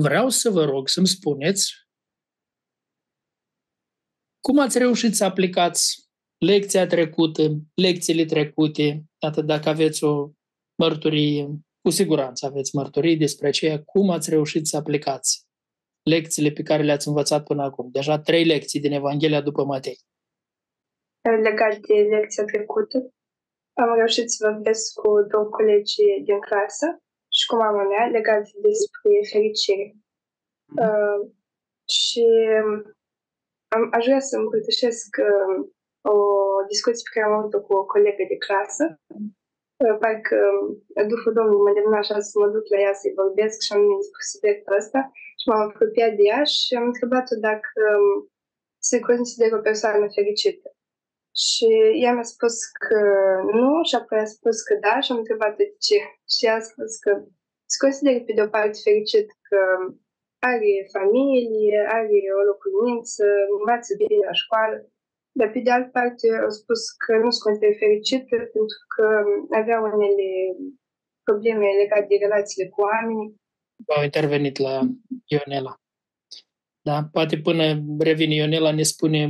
vreau să vă rog să-mi spuneți cum ați reușit să aplicați lecția trecută, lecțiile trecute, atât dacă aveți o mărturie, cu siguranță aveți mărturii despre aceea, cum ați reușit să aplicați lecțiile pe care le-ați învățat până acum. Deja trei lecții din Evanghelia după Matei. Legat de lecția trecută, am reușit să vorbesc cu două colegi din clasă și cu mama mea legat despre fericire. Mm. Uh, și am, aș vrea să împărtășesc uh, o discuție pe care am avut-o cu o colegă de clasă. Uh, parcă uh, Duhul Domnului mă demna așa să mă duc la ea să-i vorbesc și am despre subiectul ăsta și m-am apropiat de ea și am întrebat-o dacă um, se consideră o persoană fericită. Și ea mi-a spus că nu și apoi a spus că da și am întrebat de ce. Și ea a spus că se consideră pe de o parte fericit că are familie, are o locuință, învață bine la școală, dar pe de altă parte a spus că nu se consideră fericit pentru că avea unele probleme legate de relațiile cu oamenii. Au intervenit la Ionela. Da, poate până revine Ionela ne spune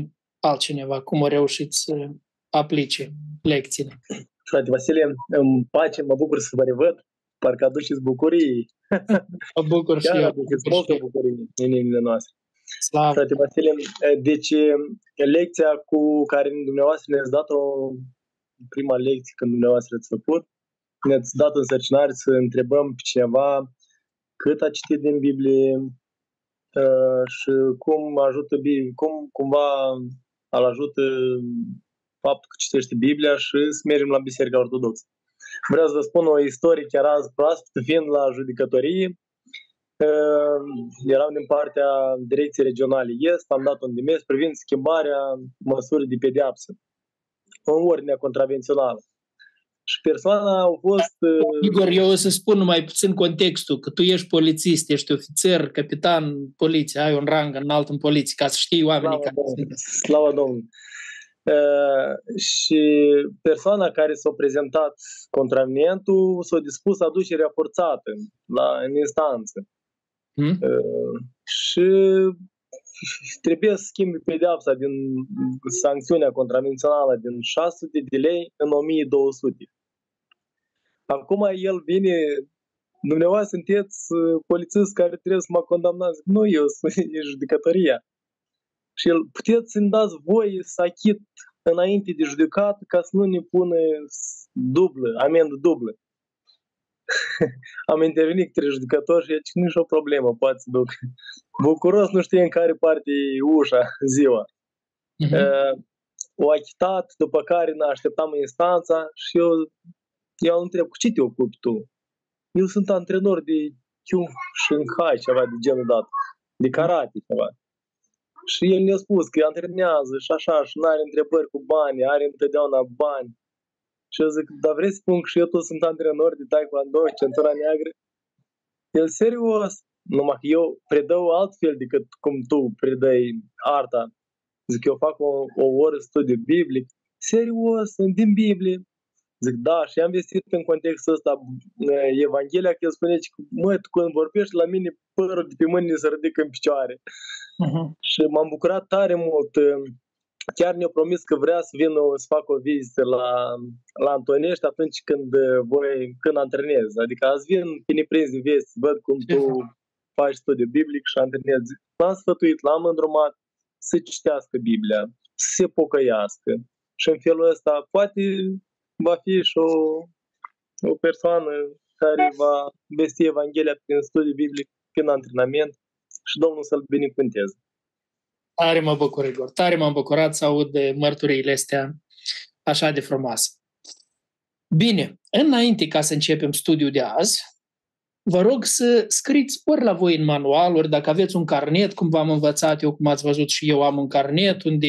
altcineva cum a reușit să aplice lecțiile. Frate Vasile, în pace, mă bucur să vă revăd. Parcă aduceți bucurii. Mă bucur și eu. Aduceți multă bucurie în inimile noastre. Slavă. Frate Vasile, deci lecția cu care dumneavoastră ne-ați dat-o prima lecție când dumneavoastră ați făcut, ne-ați dat însărcinare să întrebăm pe cineva cât a citit din Biblie uh, și cum ajută Biblia, cum cumva îl ajută faptul că citește Biblia și să mergem la Biserica Ortodoxă. Vreau să vă spun o istorie chiar azi proaspătă, fiind la judecătorie. Eram din partea Direcției Regionale Est, am dat un demers privind schimbarea măsurii de pedeapsă în ordinea contravențională. Și persoana a fost... Uh, Igor, eu o să spun mai puțin contextul, că tu ești polițist, ești ofițer, capitan poliție, ai un rang înalt în poliție, ca să știi oamenii Slavă care sunt. Slavă Domnului! Uh, și persoana care s-a prezentat contravenientul s-a dispus aducerea forțată la, în instanță. Hmm? Uh, și trebuie să schimbi pedeapsa din sancțiunea contravențională din 600 de lei în 1200. Acum el vine, dumneavoastră sunteți uh, polițist care trebuie să mă condamnați. Nu, eu sunt judecătoria. Și el, puteți să-mi dați voie să achit înainte de judecat ca să nu ne pună dublă, amendă dublă. Am intervenit către judecător și zice, nu e o problemă, poate să duc. Bucuros nu știe în care parte e ușa ziua. Uh-huh. Uh, o achitat, după care ne așteptam în instanța și eu eu îl întreb, cu ce te ocupi tu? Eu sunt antrenor de Kung Shanghai, ceva de genul dat, de karate, ceva. Și el mi-a spus că antrenează și așa, și nu are întrebări cu bani, are întotdeauna bani. Și eu zic, dar vrei să spun că și eu tot sunt antrenor de taekwondo, centura neagră? El serios, numai că eu predau altfel decât cum tu predai arta. Zic, eu fac o, o oră studiu biblic. Serios, din Biblie. Zic, da, și am vestit în contextul ăsta Evanghelia, că el spune că, mă, tu când vorbești la mine, părul de pe mâini se ridică în picioare. Uh-huh. Și m-am bucurat tare mult. Chiar ne-a promis că vrea să vină să facă o vizită la, la Antonești atunci când voi, când antrenez. Adică azi vin pe neprins de vesti, văd cum tu faci studiu biblic și antrenezi. L-am sfătuit, l-am îndrumat să citească Biblia, să se pocăiască. Și în felul ăsta, poate va fi și o, o persoană care va vesti Evanghelia prin studiu biblic, prin antrenament și Domnul să-l binecuvânteze. Tare mă bucur, Igor. Tare m-am bucurat să aud de mărturiile astea așa de frumoase. Bine, înainte ca să începem studiul de azi, vă rog să scriți ori la voi în manual, ori dacă aveți un carnet, cum v-am învățat eu, cum ați văzut și eu am un carnet unde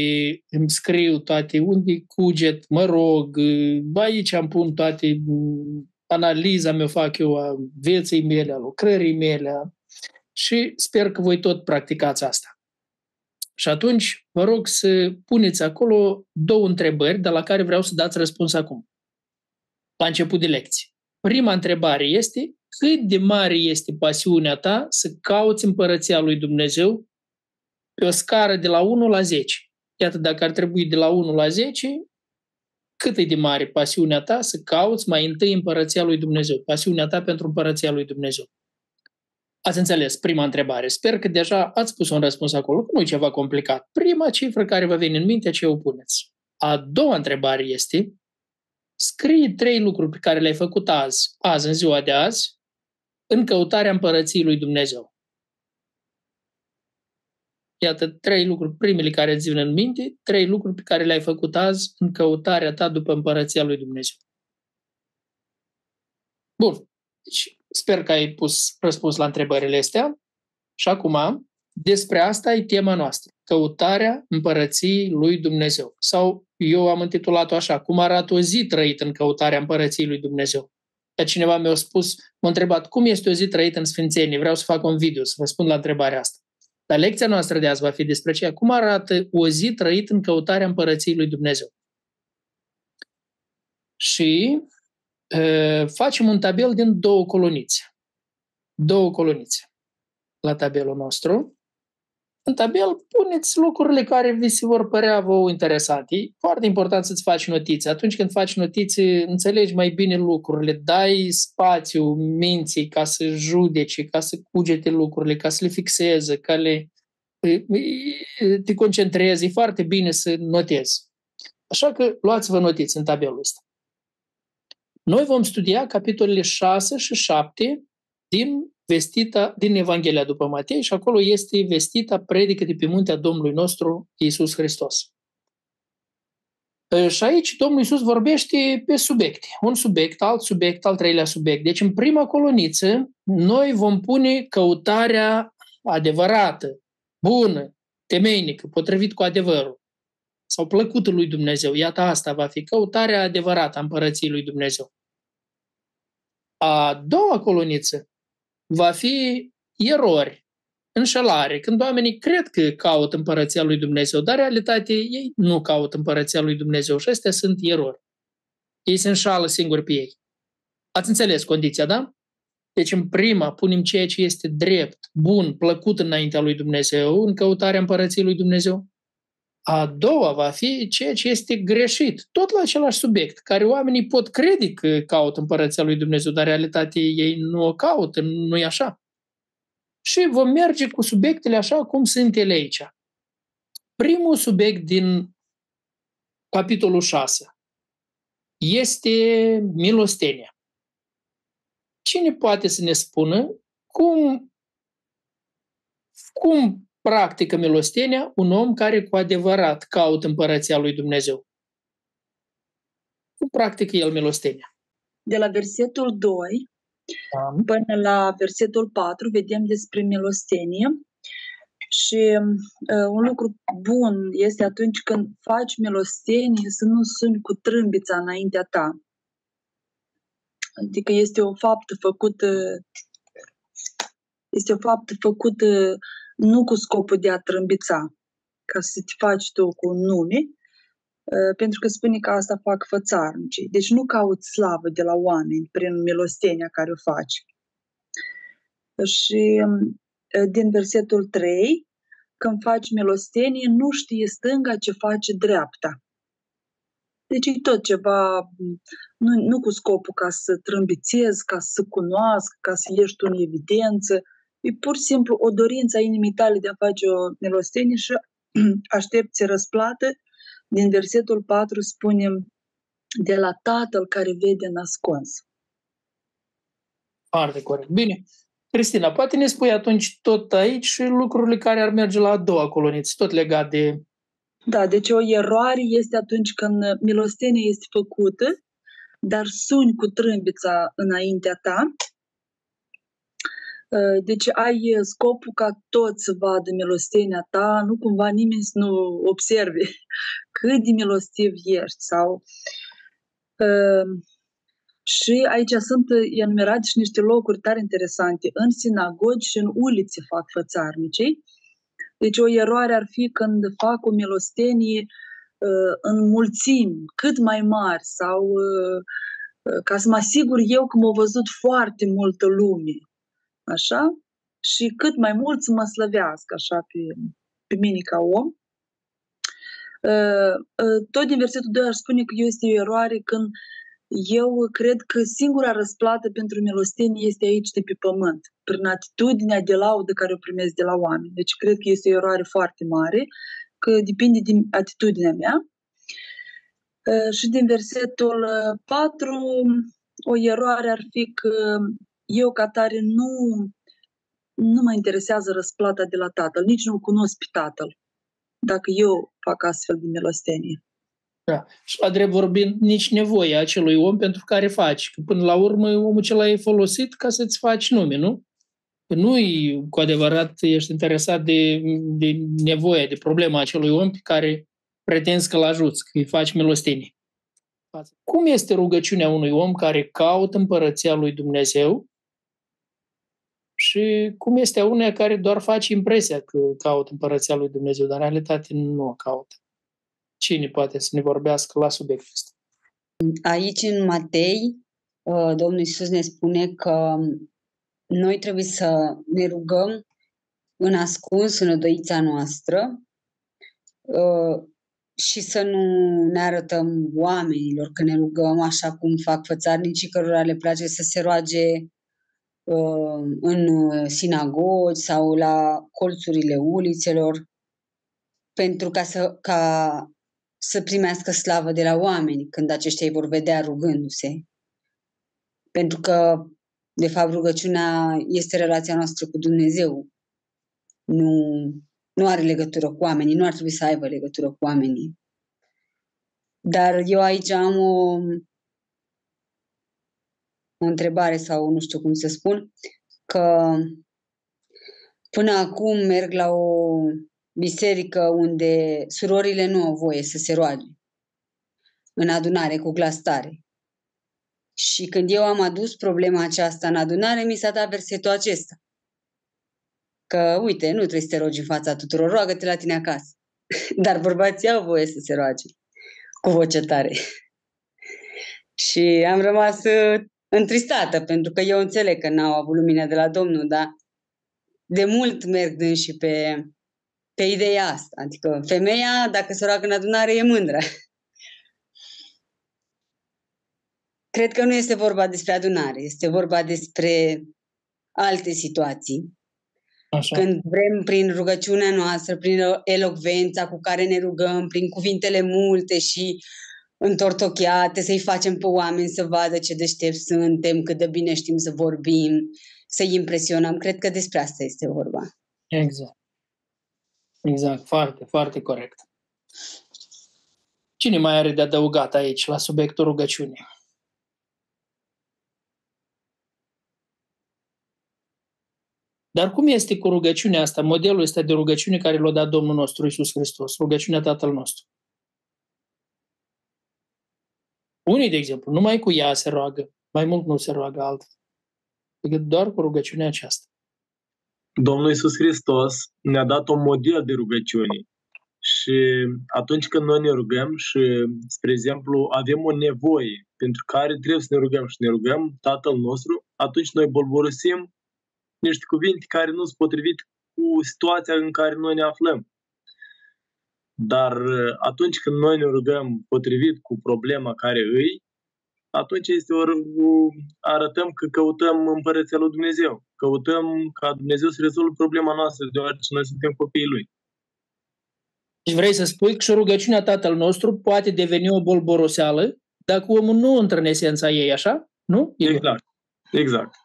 îmi scriu toate, unde cuget, mă rog, aici am pun toate analiza mea fac eu a vieții mele, a lucrării mele și sper că voi tot practicați asta. Și atunci vă rog să puneți acolo două întrebări de la care vreau să dați răspuns acum, la început de lecție. Prima întrebare este cât de mare este pasiunea ta să cauți împărăția lui Dumnezeu pe o scară de la 1 la 10. Iată, dacă ar trebui de la 1 la 10, cât e de mare pasiunea ta să cauți mai întâi împărăția lui Dumnezeu, pasiunea ta pentru împărăția lui Dumnezeu. Ați înțeles prima întrebare. Sper că deja ați pus un răspuns acolo, nu e ceva complicat. Prima cifră care vă vine în minte, ce o puneți. A doua întrebare este, scrie trei lucruri pe care le-ai făcut azi, azi, în ziua de azi, în căutarea împărăției lui Dumnezeu. Iată trei lucruri, primele care îți vin în minte, trei lucruri pe care le-ai făcut azi în căutarea ta după împărăția lui Dumnezeu. Bun. Deci, sper că ai pus răspuns la întrebările astea. Și acum, despre asta e tema noastră. Căutarea împărăției lui Dumnezeu. Sau eu am intitulat-o așa, cum arată o zi trăită în căutarea împărăției lui Dumnezeu. Iar cineva mi-a spus, m-a întrebat, cum este o zi trăită în Sfințenie? Vreau să fac un video, să răspund la întrebarea asta. Dar lecția noastră de azi va fi despre ceea cum arată o zi trăită în căutarea împărăției lui Dumnezeu. Și e, facem un tabel din două colonițe. Două colonițe la tabelul nostru. În tabel puneți lucrurile care vi se vor părea vouă interesante. E foarte important să-ți faci notițe. Atunci când faci notițe, înțelegi mai bine lucrurile, dai spațiu minții ca să judece, ca să cugete lucrurile, ca să le fixeze, ca le te concentrezi. E foarte bine să notezi. Așa că luați-vă notiți în tabelul ăsta. Noi vom studia capitolele 6 și 7 din vestita din Evanghelia după Matei și acolo este vestita predică de pe muntea Domnului nostru Iisus Hristos. Și aici Domnul Iisus vorbește pe subiecte. Un subiect, alt subiect, al treilea subiect. Deci în prima coloniță noi vom pune căutarea adevărată, bună, temeinică, potrivit cu adevărul sau plăcutul lui Dumnezeu. Iată asta va fi căutarea adevărată a împărăției lui Dumnezeu. A doua coloniță va fi erori, înșelare, când oamenii cred că caută împărăția lui Dumnezeu, dar în realitate ei nu caută împărăția lui Dumnezeu și astea sunt erori. Ei se înșală singuri pe ei. Ați înțeles condiția, da? Deci în prima punem ceea ce este drept, bun, plăcut înaintea lui Dumnezeu, în căutarea împărăției lui Dumnezeu. A doua va fi ceea ce este greșit, tot la același subiect, care oamenii pot crede că caută împărăția lui Dumnezeu, dar în realitate ei nu o caută, nu e așa. Și vom merge cu subiectele așa cum sunt ele aici. Primul subiect din capitolul 6 este milostenia. Cine poate să ne spună cum, cum practică milostenia un om care cu adevărat caută împărăția lui Dumnezeu. Cum practică el milostenia? De la versetul 2 da. până la versetul 4 vedem despre milostenie și uh, un lucru bun este atunci când faci milostenie să nu suni cu trâmbița înaintea ta. Adică este o faptă făcută este o faptă făcută nu cu scopul de a trâmbița, ca să te faci tu cu un nume, uh, pentru că spune că asta fac fățarnicii. Deci nu cauți slavă de la oameni prin milostenia care o faci. Și uh, din versetul 3, când faci milostenie, nu știi stânga ce face dreapta. Deci e tot ceva, nu, nu cu scopul ca să trâmbițezi, ca să cunoască, ca să ieși tu în evidență, E pur și simplu o dorință a inimii tale de a face o milostenie și aștepți răsplată. Din versetul 4 spunem de la Tatăl care vede nascons. Foarte corect. Bine. Cristina, poate ne spui atunci tot aici și lucrurile care ar merge la a doua coloniță, tot legat de... Da, deci o eroare este atunci când milostenia este făcută, dar suni cu trâmbița înaintea ta Ă, deci ai scopul ca toți să vadă milostenia ta, nu cumva nimeni să nu observe cât de milostiv ești sau uh, și aici sunt enumerate și niște locuri tare interesante. În sinagogi și în ulițe fac fățarnicii. Deci o eroare ar fi când fac o milostenie uh, în mulțimi, cât mai mari sau uh, ca să mă asigur eu că m-a văzut foarte multă lume, așa, și cât mai mult să mă slăvească așa pe, pe mine ca om. Uh, uh, tot din versetul 2 aș spune că este o eroare când eu cred că singura răsplată pentru milostenie este aici de pe pământ, prin atitudinea de laudă care o primesc de la oameni. Deci cred că este o eroare foarte mare, că depinde din atitudinea mea. Uh, și din versetul 4, o eroare ar fi că eu ca tare nu, nu mă interesează răsplata de la tatăl, nici nu cunosc pe tatăl dacă eu fac astfel de milostenie. Da. Și la drept vorbind, nici nevoia acelui om pentru care faci. Că până la urmă, omul acela e folosit ca să-ți faci nume, nu? Că nu cu adevărat ești interesat de, de nevoia, de problema acelui om pe care pretenzi că l ajuți, că îi faci milostenie. Cum este rugăciunea unui om care caută împărăția lui Dumnezeu și cum este a uneia care doar face impresia că caută împărăția lui Dumnezeu, dar în realitate nu o caută. Cine poate să ne vorbească la subiectul ăsta? Aici, în Matei, uh, Domnul Iisus ne spune că noi trebuie să ne rugăm în ascuns, în odăița noastră uh, și să nu ne arătăm oamenilor că ne rugăm așa cum fac fățarnicii cărora le place să se roage Uh, în sinagogi sau la colțurile ulițelor pentru ca să, ca să primească slavă de la oameni când aceștia îi vor vedea rugându-se. Pentru că, de fapt, rugăciunea este relația noastră cu Dumnezeu. Nu, nu are legătură cu oamenii, nu ar trebui să aibă legătură cu oamenii. Dar eu aici am o, o întrebare sau nu știu cum să spun, că până acum merg la o biserică unde surorile nu au voie să se roage în adunare cu glas tare. Și când eu am adus problema aceasta în adunare, mi s-a dat versetul acesta. Că, uite, nu trebuie să te rogi în fața tuturor, roagă-te la tine acasă. Dar bărbații au voie să se roage cu voce tare. și am rămas întristată, pentru că eu înțeleg că n-au avut lumină de la Domnul, dar de mult merg și pe, pe ideea asta. Adică femeia, dacă se roagă în adunare, e mândră. Cred că nu este vorba despre adunare, este vorba despre alte situații. Așa. Când vrem, prin rugăciunea noastră, prin elocvența cu care ne rugăm, prin cuvintele multe și întortocheate, să-i facem pe oameni să vadă ce deștept suntem, cât de bine știm să vorbim, să-i impresionăm. Cred că despre asta este vorba. Exact. Exact, foarte, foarte corect. Cine mai are de adăugat aici la subiectul rugăciunii? Dar cum este cu rugăciunea asta, modelul ăsta de rugăciune care l-a dat Domnul nostru Isus Hristos, rugăciunea Tatăl nostru? Unii, de exemplu, numai cu ea se roagă, mai mult nu se roagă altfel, decât doar cu rugăciunea aceasta. Domnul Iisus Hristos ne-a dat un model de rugăciune. Și atunci când noi ne rugăm și, spre exemplu, avem o nevoie pentru care trebuie să ne rugăm și ne rugăm Tatăl nostru, atunci noi bolborosim niște cuvinte care nu sunt potrivit cu situația în care noi ne aflăm. Dar uh, atunci când noi ne rugăm potrivit cu problema care îi, atunci este o, arătăm că căutăm împărăția lui Dumnezeu. Căutăm ca Dumnezeu să rezolvă problema noastră, deoarece noi suntem copiii Lui. Deci vrei să spui că și rugăciunea Tatăl nostru poate deveni o bolboroseală dacă omul nu intră în esența ei, așa? Nu? Exact. Exact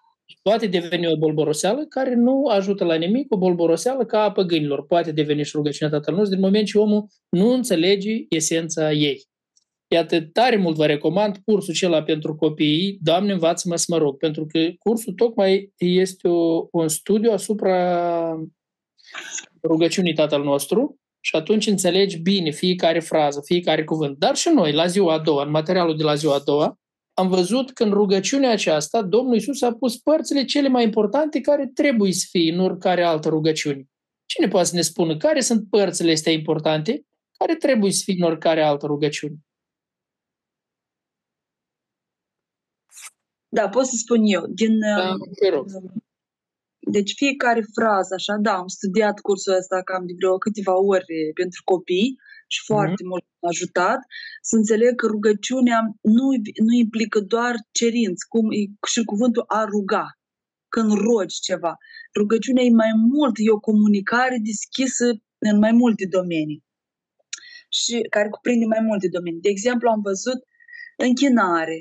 poate deveni o bolboroseală care nu ajută la nimic, o bolboroseală ca a păgânilor. Poate deveni și rugăciunea Tatăl nostru din moment ce omul nu înțelege esența ei. Iată, tare mult vă recomand cursul acela pentru copiii, Doamne, învață-mă să mă rog, pentru că cursul tocmai este o, un studiu asupra rugăciunii Tatăl nostru și atunci înțelegi bine fiecare frază, fiecare cuvânt. Dar și noi, la ziua a doua, în materialul de la ziua a doua, am văzut că în rugăciunea aceasta Domnul Isus a pus părțile cele mai importante care trebuie să fie în oricare altă rugăciune. Cine poate să ne spună care sunt părțile astea importante care trebuie să fie în oricare altă rugăciune? Da, pot să spun eu. Din, Da, te rog. Deci fiecare frază, așa, da, am studiat cursul ăsta cam de vreo câteva ori pentru copii și foarte Mhm. mult m-a ajutat să înțeleg că rugăciunea nu, nu implică doar cerinți, cum e și cuvântul a ruga, când rogi ceva. Rugăciunea e mai mult, e o comunicare deschisă în mai multe domenii și care cuprinde mai multe domenii. De exemplu, am văzut închinare.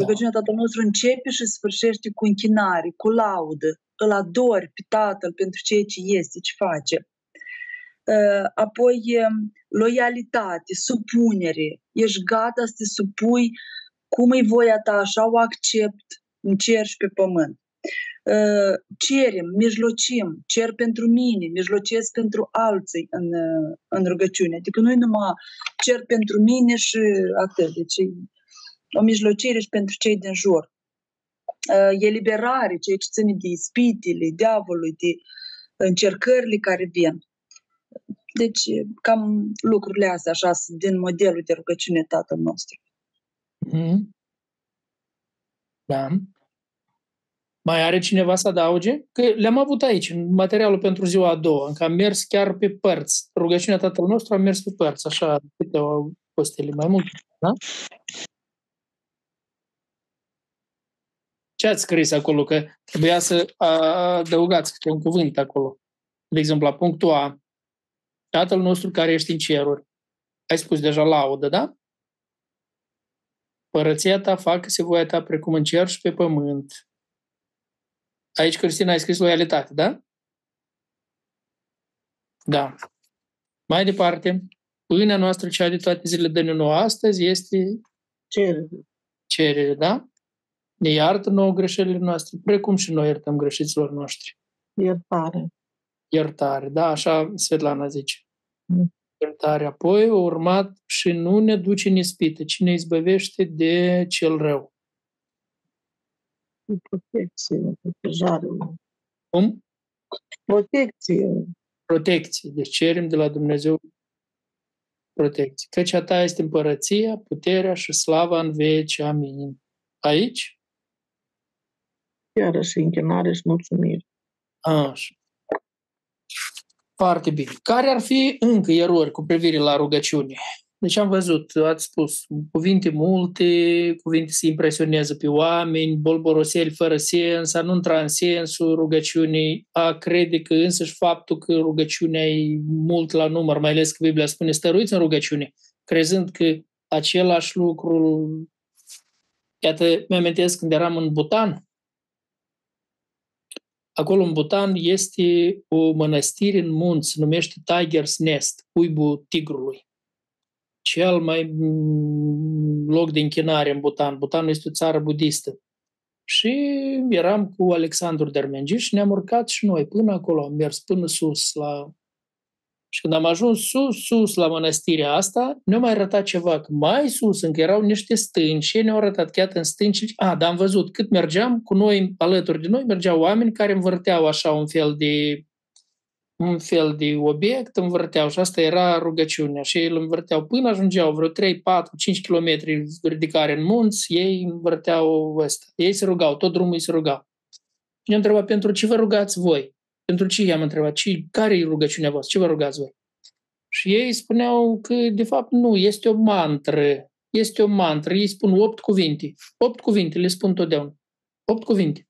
Rugăciunea Tatăl nostru începe și sfârșește cu închinare, cu laudă. Îl adori pe Tatăl pentru ceea ce este, ce face. Uh, Apoi, um, loialitate, supunere. Ești gata să te supui cum e voia ta, așa o accept în cer și pe pământ. Uh, Cerem, mijlocim, cer pentru mine, mijlocesc pentru alții în, uh, în rugăciune. Adică nu numai cer pentru mine și atât. Deci e o mijlocire și pentru cei din jur. Uh, Eliberare, ceea ce ține de ispitele, diavolului, de încercările care vin. Deci, cam lucrurile astea, așa, sunt din modelul de rugăciune Tatăl nostru. Mhm. Da. Mai are cineva să adauge? Că le-am avut aici, în materialul pentru ziua a doua, încă am mers chiar pe părți. Rugăciunea Tatăl nostru am mers pe părți, așa, câteva postele mai multe, da? Ce ați scris acolo? Că trebuia să adăugați câte un cuvânt acolo. De exemplu, la punctul A, Tatăl nostru care ești în ceruri. Ai spus deja laudă, da? Părăția ta facă-se voia ta precum în cer și pe pământ. Aici, Cristina, ai scris loialitate, da? Da. Mai departe, pâinea noastră, cea de toate zilele de nouă astăzi, este Cerere. cerere, da? Ne iartă nouă greșelile noastre, precum și noi iertăm greșiților noștri. Iertare. Iertare, da? Așa Svetlana zice. Mm. Iertare. Apoi, urmat și nu ne duce în ispită, ci ne izbăvește de cel rău. Protecție. Protejare. Cum? Protecție. protecție. Deci cerem de la Dumnezeu protecție. Căci a ta este împărăția, puterea și slava în veci. Amin. Aici? Iarăși închinare și mulțumire. Așa. Foarte bine. Care ar fi încă erori cu privire la rugăciune? Deci am văzut, ați spus, cuvinte multe, cuvinte să impresioneze pe oameni, bolboroseli fără sens, a nu intra în sensul rugăciunii, a crede că însăși faptul că rugăciunea e mult la număr, mai ales că Biblia spune stăruiți în rugăciune, crezând că același lucru, iată, mi-amintesc când eram în Butan, acolo în Butan este o mănăstire în munți, se numește Tiger's Nest, cuibul tigrului cel mai loc de închinare în Butan. Butanul este o țară budistă. Și eram cu Alexandru Dermengi și ne-am urcat și noi până acolo, am mers până sus la... Și când am ajuns sus, sus la mănăstirea asta, ne-a mai arătat ceva, că mai sus încă erau niște stânci și ne-au arătat chiar în stânci. A, dar am văzut cât mergeam, cu noi, alături de noi, mergeau oameni care învârteau așa un fel de un fel de obiect, învârteau și asta era rugăciunea și ei îl învârteau până ajungeau vreo 3, 4, 5 km ridicare în munți, ei învârteau ăsta. Ei se rugau, tot drumul ei se rugau. Și ne-am întrebat, pentru ce vă rugați voi? Pentru ce i-am întrebat? Ce, care e rugăciunea voastră? Ce vă rugați voi? Și ei spuneau că, de fapt, nu, este o mantră. Este o mantră. Ei spun opt cuvinte. Opt cuvinte, le spun totdeauna. Opt cuvinte.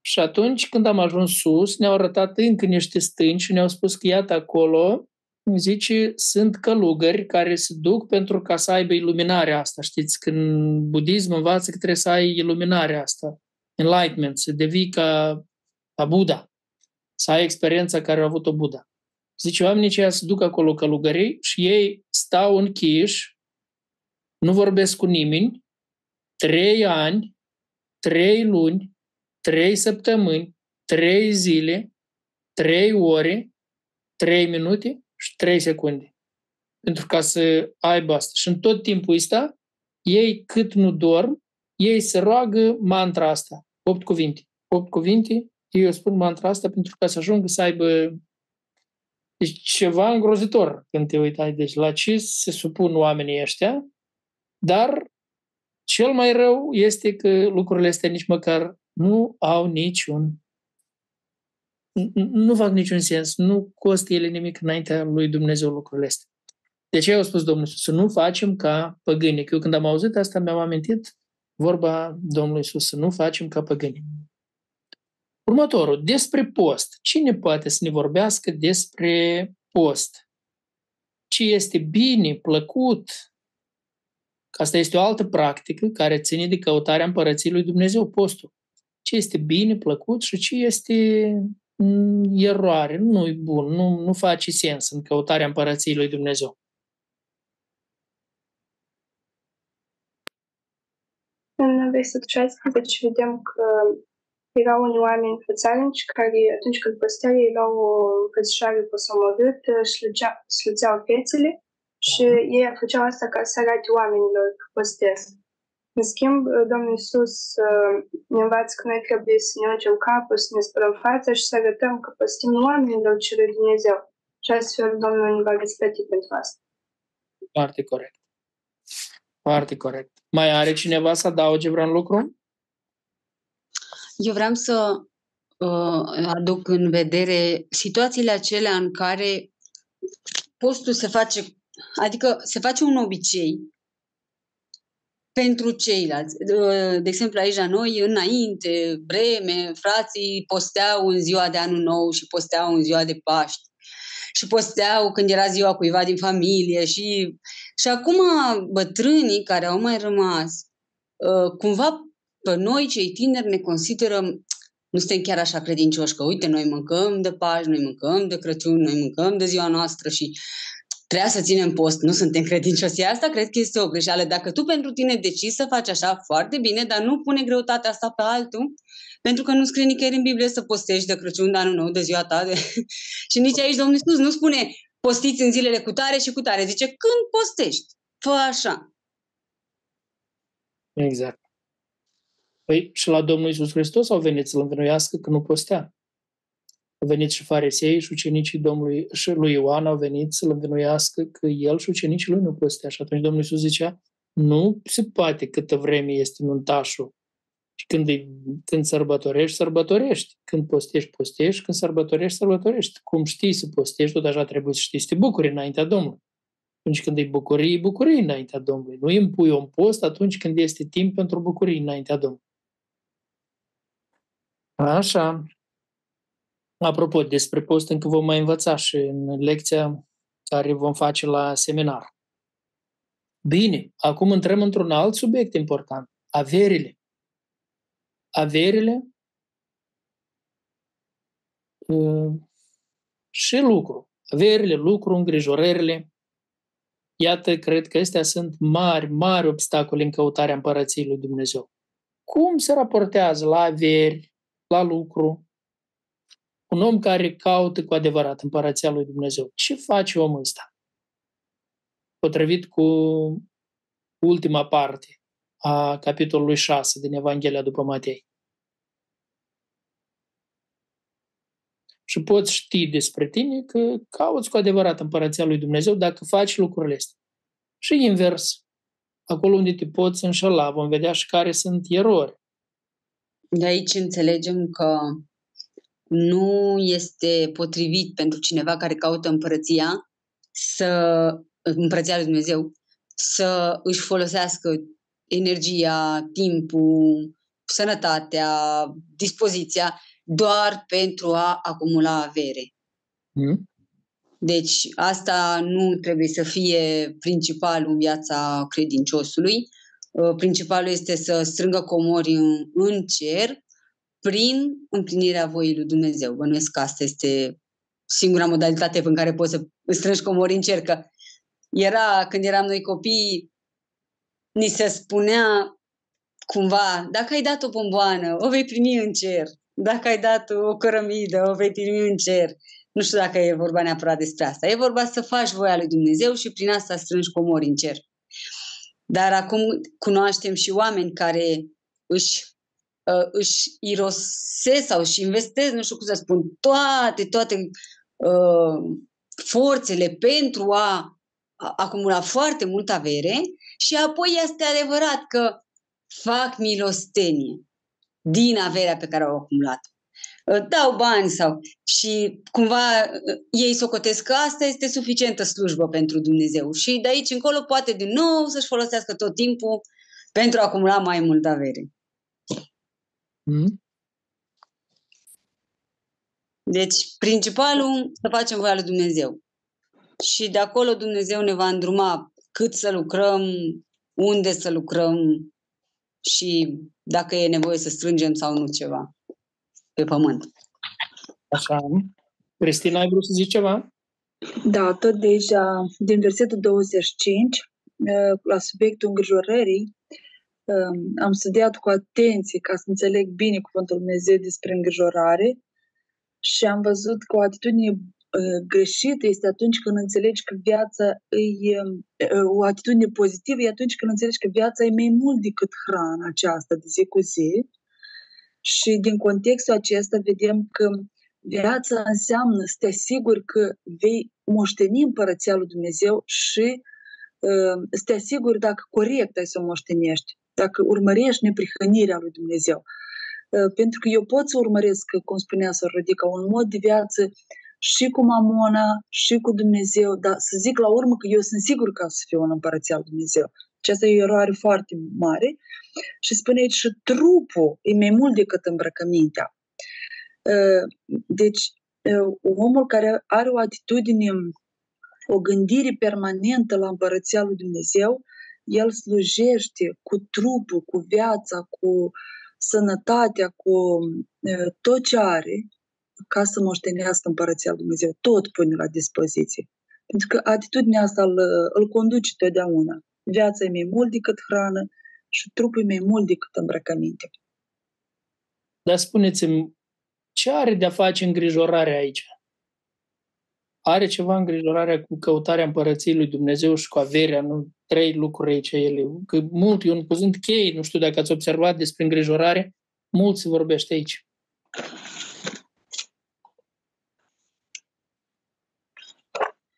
Și atunci, când am ajuns sus, ne-au arătat încă niște stânci și ne-au spus că, iată, acolo, zice, sunt călugări care se duc pentru ca să aibă iluminarea asta. Știți, când budism învață că trebuie să ai iluminarea asta, enlightenment, să devii ca, ca Buddha, să ai experiența care a avut-o Buddha. Zice, oamenii aceia se duc acolo călugării și ei stau închiși, nu vorbesc cu nimeni, trei ani, trei luni, trei săptămâni, trei zile, trei ore, trei minute și trei secunde. Pentru ca să aibă asta. Și în tot timpul ăsta, ei cât nu dorm, ei se roagă mantra asta. Opt cuvinte. Opt cuvinte, eu spun mantra asta pentru ca să ajungă să aibă deci ceva îngrozitor când te uitai. Deci la ce se supun oamenii ăștia, dar cel mai rău este că lucrurile astea nici măcar nu au niciun nu fac niciun sens, nu costă ele nimic înaintea lui Dumnezeu lucrurile astea. De ce au spus Domnul Iisus? Să nu facem ca păgânii. Că eu când am auzit asta mi-am amintit vorba Domnului Iisus, să nu facem ca păgânii. Următorul, despre post. Cine poate să ne vorbească despre post? Ce este bine, plăcut? Asta este o altă practică care ține de căutarea împărăției lui Dumnezeu, postul. Ce este bine, plăcut și ce este eroare, nu e bun, nu, nu face sens în căutarea împărăției lui Dumnezeu. În versetul 16 vedem că erau unii oameni fățarnici care atunci când păsteau ei luau o încățișoare posomorât, slăgeau fețele și ei făceau asta ca să arate oamenilor că păstesc. În schimb, Domnul Iisus uh, ne învață că noi trebuie să ne ungem capul, să ne spălăm fața și să arătăm că păstim nu oamenilor, ci lui Dumnezeu. Și astfel Domnul ne va răsplăti pentru asta. Foarte corect. Foarte corect. Mai are cineva să adauge vreun lucru? Eu vreau să uh, aduc în vedere situațiile acelea în care postul se face, adică se face un obicei pentru ceilalți. De exemplu, aici la noi, înainte, vreme, frații posteau în ziua de anul nou și posteau în ziua de Paști și posteau când era ziua cuiva din familie și, și acum bătrânii care au mai rămas, ă, cumva pe noi, cei tineri, ne consideră nu suntem chiar așa credincioși, că uite, noi mâncăm de Paști, noi mâncăm de Crăciun, noi mâncăm de ziua noastră și Trebuia să ținem post, nu suntem credincioși. Asta cred că este o greșeală. Dacă tu pentru tine decizi să faci așa, foarte bine, dar nu pune greutatea asta pe altul, pentru că nu scrie nicăieri în Biblie să postești de Crăciun, de anul nou, de ziua ta. De... și nici aici Domnul Iisus nu spune postiți în zilele cu tare și cu tare. Zice când postești, fă așa. Exact. Păi și la Domnul Iisus Hristos au venit să-L învinuiască că nu postea. Au venit și farisei și ucenicii Domnului și lui Ioan au venit să-l învinuiască că el și ucenicii lui nu postea. Și atunci Domnul Iisus zicea, nu se poate câtă vreme este nuntașul. Și când, când sărbătorești, sărbătorești. Când postești, postești. Când sărbătorești, sărbătorești. Cum știi să postești, tot așa trebuie să știi să te bucuri înaintea Domnului. Atunci când e bucurie, e bucurie înaintea Domnului. Nu îi impui un post atunci când este timp pentru bucurie înaintea Domnului. Așa. Apropo, despre post încă vom mai învăța și în lecția care vom face la seminar. Bine, acum intrăm într-un alt subiect important. Averile. Averile uh, și lucru. Averile, lucru, îngrijorările. Iată, cred că astea sunt mari, mari obstacole în căutarea împărăției lui Dumnezeu. Cum se raportează la averi, la lucru, un om care caută cu adevărat împărăția lui Dumnezeu. Ce face omul ăsta? Potrivit cu ultima parte a capitolului 6 din Evanghelia după Matei. Și poți ști despre tine că cauți cu adevărat împărăția lui Dumnezeu dacă faci lucrurile astea. Și invers, acolo unde te poți înșela, vom vedea și care sunt erori. De aici înțelegem că nu este potrivit pentru cineva care caută împărăția să împărăția lui Dumnezeu să își folosească energia, timpul, sănătatea, dispoziția doar pentru a acumula avere. Mm. Deci asta nu trebuie să fie principalul în viața credinciosului. Uh, principalul este să strângă comori în, în cer prin împlinirea voii lui Dumnezeu. Bănuiesc că asta este singura modalitate în care poți să strângi comori în cer. Că era, când eram noi copii, ni se spunea cumva, dacă ai dat o bomboană, o vei primi în cer. Dacă ai dat o cărămidă, o vei primi în cer. Nu știu dacă e vorba neapărat despre asta. E vorba să faci voia lui Dumnezeu și prin asta strângi comori în cer. Dar acum cunoaștem și oameni care își uh, își irosesc sau își investesc, nu știu cum să spun, toate, toate uh, forțele pentru a, a acumula foarte multă avere și apoi este adevărat că fac milostenie din averea pe care au acumulat. Dau bani sau... Și cumva ei socotesc că asta este suficientă slujbă pentru Dumnezeu. Și de aici încolo poate din nou să-și folosească tot timpul pentru a acumula mai mult avere. Mm? Deci, principalul, să facem voia lui Dumnezeu. Și de acolo Dumnezeu ne va îndruma cât să lucrăm, unde să lucrăm și dacă e nevoie să strângem sau nu ceva pe pământ. Așa. Cristina, ai vrut să zici ceva? Da, tot deja din versetul 25, uh, la subiectul îngrijorării, um, am studiat cu atenție ca să înțeleg bine cuvântul Dumnezeu despre îngrijorare și am văzut că o atitudine uh, greșită este atunci când înțelegi că viața e, uh, o atitudine pozitivă e atunci când înțelegi că viața e mai mult decât hrana aceasta de zi cu zi. Și din contextul acesta vedem că viața înseamnă să te asiguri că vei moșteni împărăția lui Dumnezeu și uh, să te asiguri dacă corect ai să o moștenești, dacă urmărești neprihănirea lui Dumnezeu. Ă, pentru că eu pot să urmăresc, cum spunea să Rodica, un mod de viață și cu mamona, și cu Dumnezeu, dar să zic la urmă că eu sunt sigur că să fiu un împărăția lui Dumnezeu. Și asta e o eroare foarte mare. Și spune aici și trupul e mai mult decât îmbrăcămintea. Ă, deci, ă, omul care are o atitudine, o gândire permanentă la împărăția lui Dumnezeu, el slujește cu trupul, cu viața, cu uh, sănătatea, cu tot ce are, ca să moștenească împărăția lui Dumnezeu. Tot pune la dispoziție. Pentru că atitudinea asta îl, îl conduce totdeauna. Viața e mai mult decât hrană și trupul e mai mult decât îmbrăcăminte. Dar spuneți-mi, ce are de-a face îngrijorarea aici? Are ceva îngrijorarea cu căutarea împărăției lui Dumnezeu și cu averea, nu trei lucruri aici ele. Că mult e un cuvânt chei, nu știu dacă ați observat despre îngrijorare, mult se vorbește aici.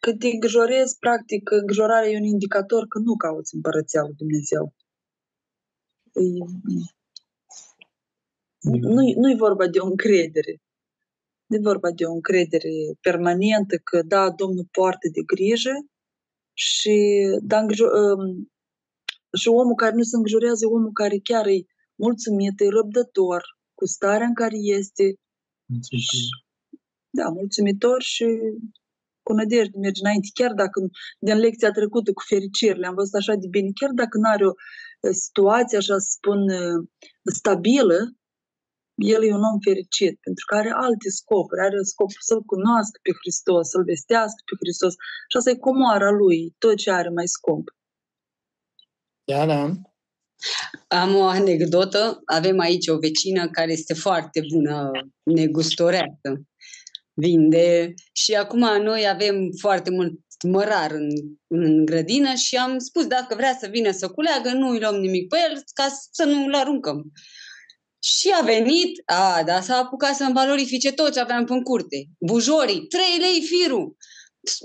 Când te îngrijorezi, practic, îngrijorarea e un indicator că nu cauți împărăția lui Dumnezeu. E... Nu, nu e vorba de o încredere. Nu e vorba de o încredere permanentă că, da, Domnul poartă de grijă, și, dar um, și omul care nu se îngrijorează e omul care chiar e mulțumit, e răbdător cu starea în care este. Mulțumit. Da, mulțumitor și cu nădejde merge înainte, chiar dacă din lecția trecută cu fericire le-am văzut așa de bine, chiar dacă nu are o situație, așa să spun, stabilă, el e un om fericit, pentru că are alte scopuri, are scopul să-L cunoască pe Hristos, să-L vestească pe Hristos și asta e comoara lui, tot ce are mai scump. Da, da. Am o anecdotă. Avem aici o vecină care este foarte bună negustoreată. Vinde și acum noi avem foarte mult mărar în, în grădină și am spus dacă vrea să vină să culeagă, nu îi luăm nimic pe el ca să nu-l aruncăm. Și a venit, a, da, s-a apucat să-mi valorifice tot ce aveam în curte. Bujorii, 3 lei firul.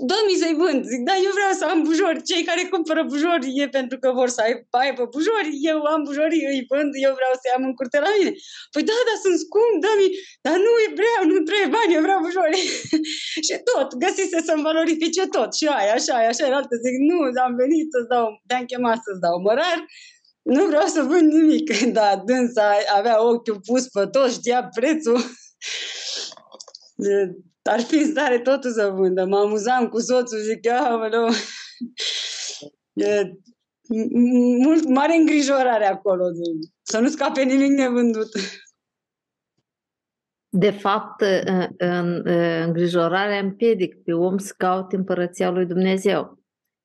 Dă-mi să-i vând. Zic, da, eu vreau să am bujori. Cei care cumpără bujori e pentru că vor să aibă bujori. Eu am bujori, îi vând, eu vreau să-i am în curte la mine. Păi da, dar sunt scump, dă-mi. Dar nu e vreau, nu trebuie bani, eu vreau bujori. și tot, găsise să-mi valorifice tot. Și aia, așa, aia, așa, altă. Zic, nu, am venit să-ți dau, te-am chemat să-ți dau mărar nu vreau să vând nimic. Da, dânsa avea ochiul pus pe tot, știa prețul. Ar fi în stare totul să vândă. Mă amuzam cu soțul, zic, aoleu, mult, mare îngrijorare acolo, să nu scape nimic nevândut. De fapt, în, îngrijorarea împiedic pe om să caute împărăția lui Dumnezeu.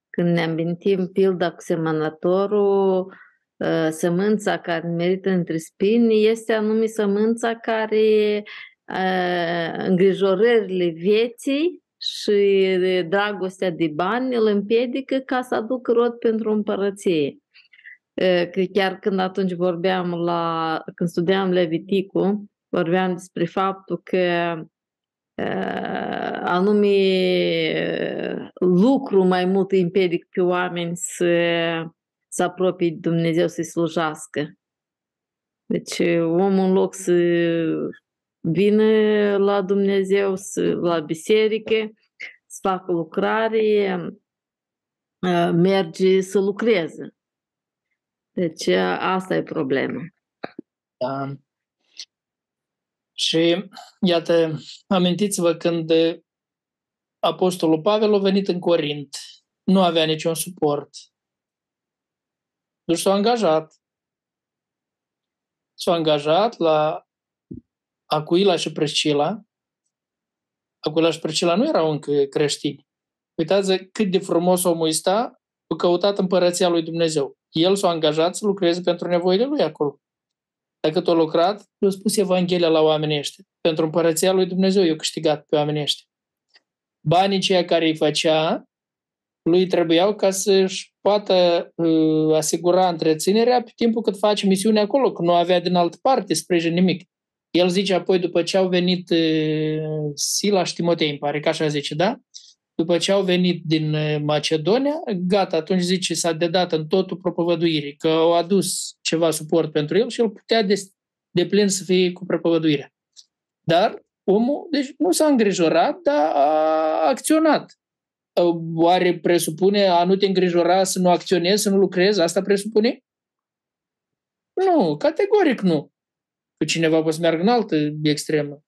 Când ne amintim pilda cu semănătorul, Uh, sămânța care merită între spini este anume sămânța care uh, îngrijorările vieții și dragostea de bani îl împiedică ca să aducă rod pentru împărăție. Uh, că chiar când atunci vorbeam la, când studiam Leviticul, vorbeam despre faptul că anume lucru mai mult îi împiedic pe oameni să să apropie de Dumnezeu să-i slujească. Deci omul în loc să vină la Dumnezeu, să, la biserică, să facă lucrare, merge să lucreze. Deci asta e problema. Da. Și iată, amintiți-vă când Apostolul Pavel a venit în Corint, nu avea niciun suport. Deci s-a angajat. S-a angajat la Acuila și Priscila. Acuila și Priscila nu erau încă creștini. Uitați cât de frumos omul ăsta a căutat împărăția lui Dumnezeu. El s-a angajat să lucreze pentru nevoile lui acolo. Dacă tot a lucrat, a spus Evanghelia la oamenii ăștia. Pentru împărăția lui Dumnezeu i-a câștigat pe oamenii ăștia. Banii ceea care îi făcea, lui trebuiau ca să-și poată uh, asigura întreținerea pe timpul cât face misiunea acolo, că nu avea din altă parte sprijin nimic. El zice apoi, după ce au venit uh, Sila și Timotei, îmi pare că așa zice, da? După ce au venit din uh, Macedonia, gata, atunci zice, s-a dedat în totul propovăduirii, că au adus ceva suport pentru el și el putea de, de plin să fie cu propovăduirea. Dar omul, deci nu s-a îngrijorat, dar a acționat. Oare presupune a nu te îngrijora să nu acționezi, să nu lucrezi? Asta presupune? Nu, categoric nu. Că cineva poate să meargă în altă extremă.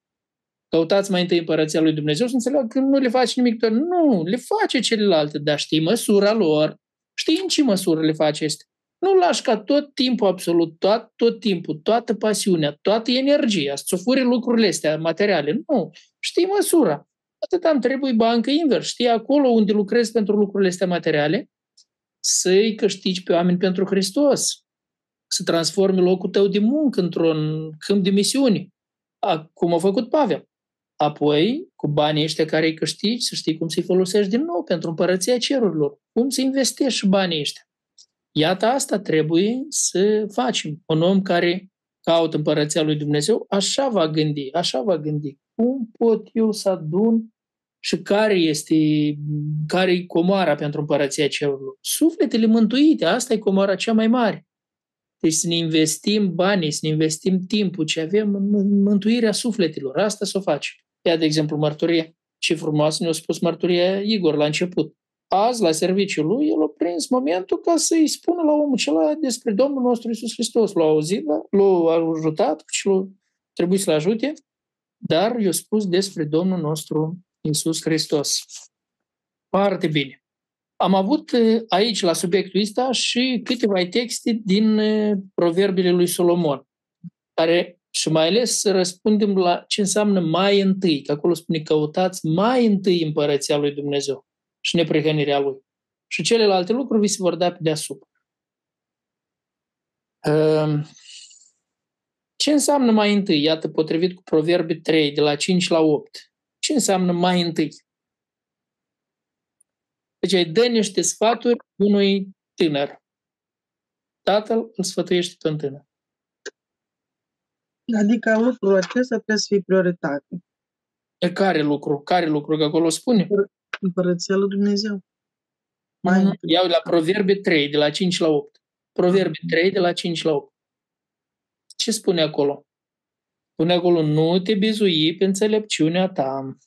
Căutați mai întâi împărăția lui Dumnezeu să înțeleagă că nu le face nimic. Doar. Nu, le face celelalte, dar știi măsura lor. Știi în ce măsură le face este. Nu lași ca tot timpul, absolut, tot, tot timpul, toată pasiunea, toată energia, să furi lucrurile astea materiale. Nu, știi măsura. Atât am trebuie bancă invers. Știi acolo unde lucrezi pentru lucrurile astea materiale, să-i câștigi pe oameni pentru Hristos, să transformi locul tău de muncă într-un câmp de misiuni, cum a făcut Pavel. Apoi, cu banii ăștia care îi câștigi, să știi cum să-i folosești din nou pentru împărăția cerurilor. Cum să investești banii ăștia. Iată asta trebuie să facem. Un om care caută împărăția lui Dumnezeu, așa va gândi, așa va gândi. Cum pot eu să adun și care este care e comoara pentru împărăția cerurilor? Sufletele mântuite, asta e comoara cea mai mare. Deci să ne investim banii, să ne investim timpul ce avem în mântuirea sufletelor. Asta să o facem. Ia, de exemplu, mărturie. Ce frumoasă ne-a spus mărturia Igor la început. Azi, la serviciul lui, el a prins momentul ca să-i spună la omul acela despre Domnul nostru Isus Hristos. L-a auzit, da? l-a ajutat și l-a trebuit să-l ajute, dar i-a spus despre Domnul nostru Isus Hristos. Foarte bine. Am avut eh, aici, la subiectul ăsta, și câteva texte din eh, proverbile lui Solomon, care și mai ales să răspundem la ce înseamnă mai întâi, că acolo spune căutați mai întâi împărăția lui Dumnezeu și neprihănirea lui. Și celelalte lucruri vi se vor da pe deasupra. Ehm, ce înseamnă mai întâi? Iată, potrivit cu Proverbe 3, de la 5 la 8. Ce înseamnă mai întâi? Deci ai dă niște sfaturi unui tânăr. Tatăl îl sfătuiește pe un tânăr. Adică lucrul acesta trebuie să fie prioritate. E care lucru? Care lucru? Că acolo spune? Împărăția lui Dumnezeu. Mai mm, Iau la Proverbe 3, de la 5 la 8. Proverbe 3, de la 5 la 8. Ce spune acolo? Spune acolo, nu te bizui pe înțelepciunea ta.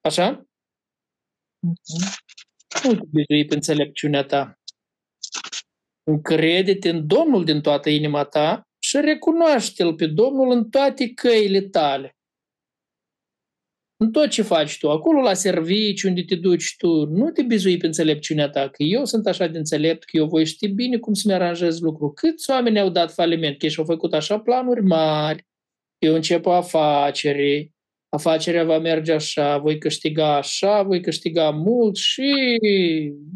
Așa? Mm-hmm. Nu te bizui pe înțelepciunea ta. Încrede-te în Domnul din toată inima ta și recunoaște-L pe Domnul în toate căile tale. În tot ce faci tu, acolo la servici, unde te duci tu, nu te bizui pe înțelepciunea ta, că eu sunt așa de înțelept, că eu voi ști bine cum să-mi aranjez lucru. Câți oameni au dat faliment, că și-au făcut așa planuri mari, eu încep o afacere, afacerea va merge așa, voi câștiga așa, voi câștiga mult și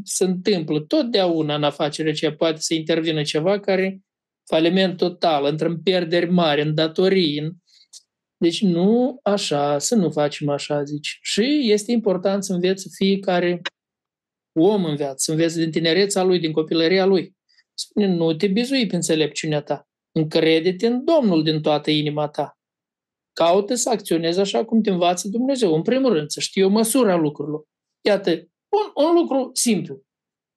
se întâmplă totdeauna în afacerea aceea, poate să intervină ceva care faliment total, intră în pierderi mari, în datorii. În... Deci nu așa, să nu facem așa, zici. Și este important să înveți fiecare om în viață, să înveți din tinereța lui, din copilăria lui. Spune, nu te bizui pe înțelepciunea ta. Încrede-te în Domnul din toată inima ta. Caută să acționezi așa cum te învață Dumnezeu. În primul rând, să știi o măsură a lucrurilor. Iată, un, un lucru simplu.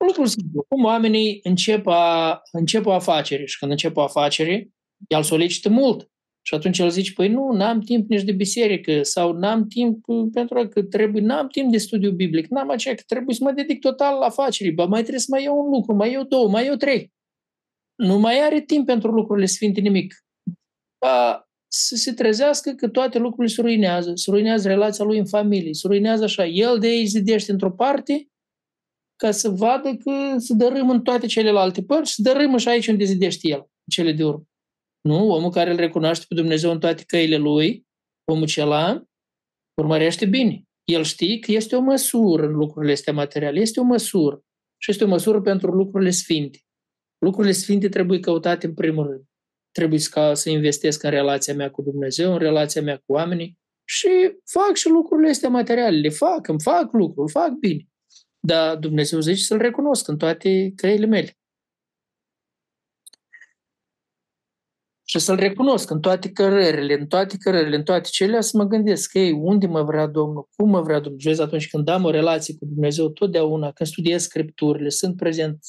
Un lucru simplu. Cum oamenii încep, a, încep o afacere și când încep o afacere, El solicită mult. Și atunci el zice, păi nu, n-am timp nici de biserică sau n-am timp pentru că trebuie, n-am timp de studiu biblic, n-am aceea că trebuie să mă dedic total la afaceri, ba mai trebuie să mai iau un lucru, mai iau două, mai iau trei. Nu mai are timp pentru lucrurile sfinte nimic. Ba, să se trezească că toate lucrurile se ruinează, se ruinează relația lui în familie, se ruinează așa. El de aici zidește într-o parte ca să vadă că se dărâmă în toate celelalte părți și dărâmă și aici unde zidește el, cele de urmă. Nu? Omul care îl recunoaște pe Dumnezeu în toate căile lui, omul cela, urmărește bine. El știe că este o măsură în lucrurile astea materiale. Este o măsură. Și este o măsură pentru lucrurile sfinte. Lucrurile sfinte trebuie căutate în primul rând. Trebuie să, să investesc în relația mea cu Dumnezeu, în relația mea cu oamenii și fac și lucrurile astea materiale. Le fac, îmi fac lucruri, fac bine. Dar Dumnezeu zice să-L recunosc în toate căile mele. Și să-L recunosc în toate cărările, în toate cărările, în toate cele, să mă gândesc, ei, unde mă vrea Domnul, cum mă vrea Dumnezeu atunci când am o relație cu Dumnezeu, totdeauna, când studiez Scripturile, sunt prezent,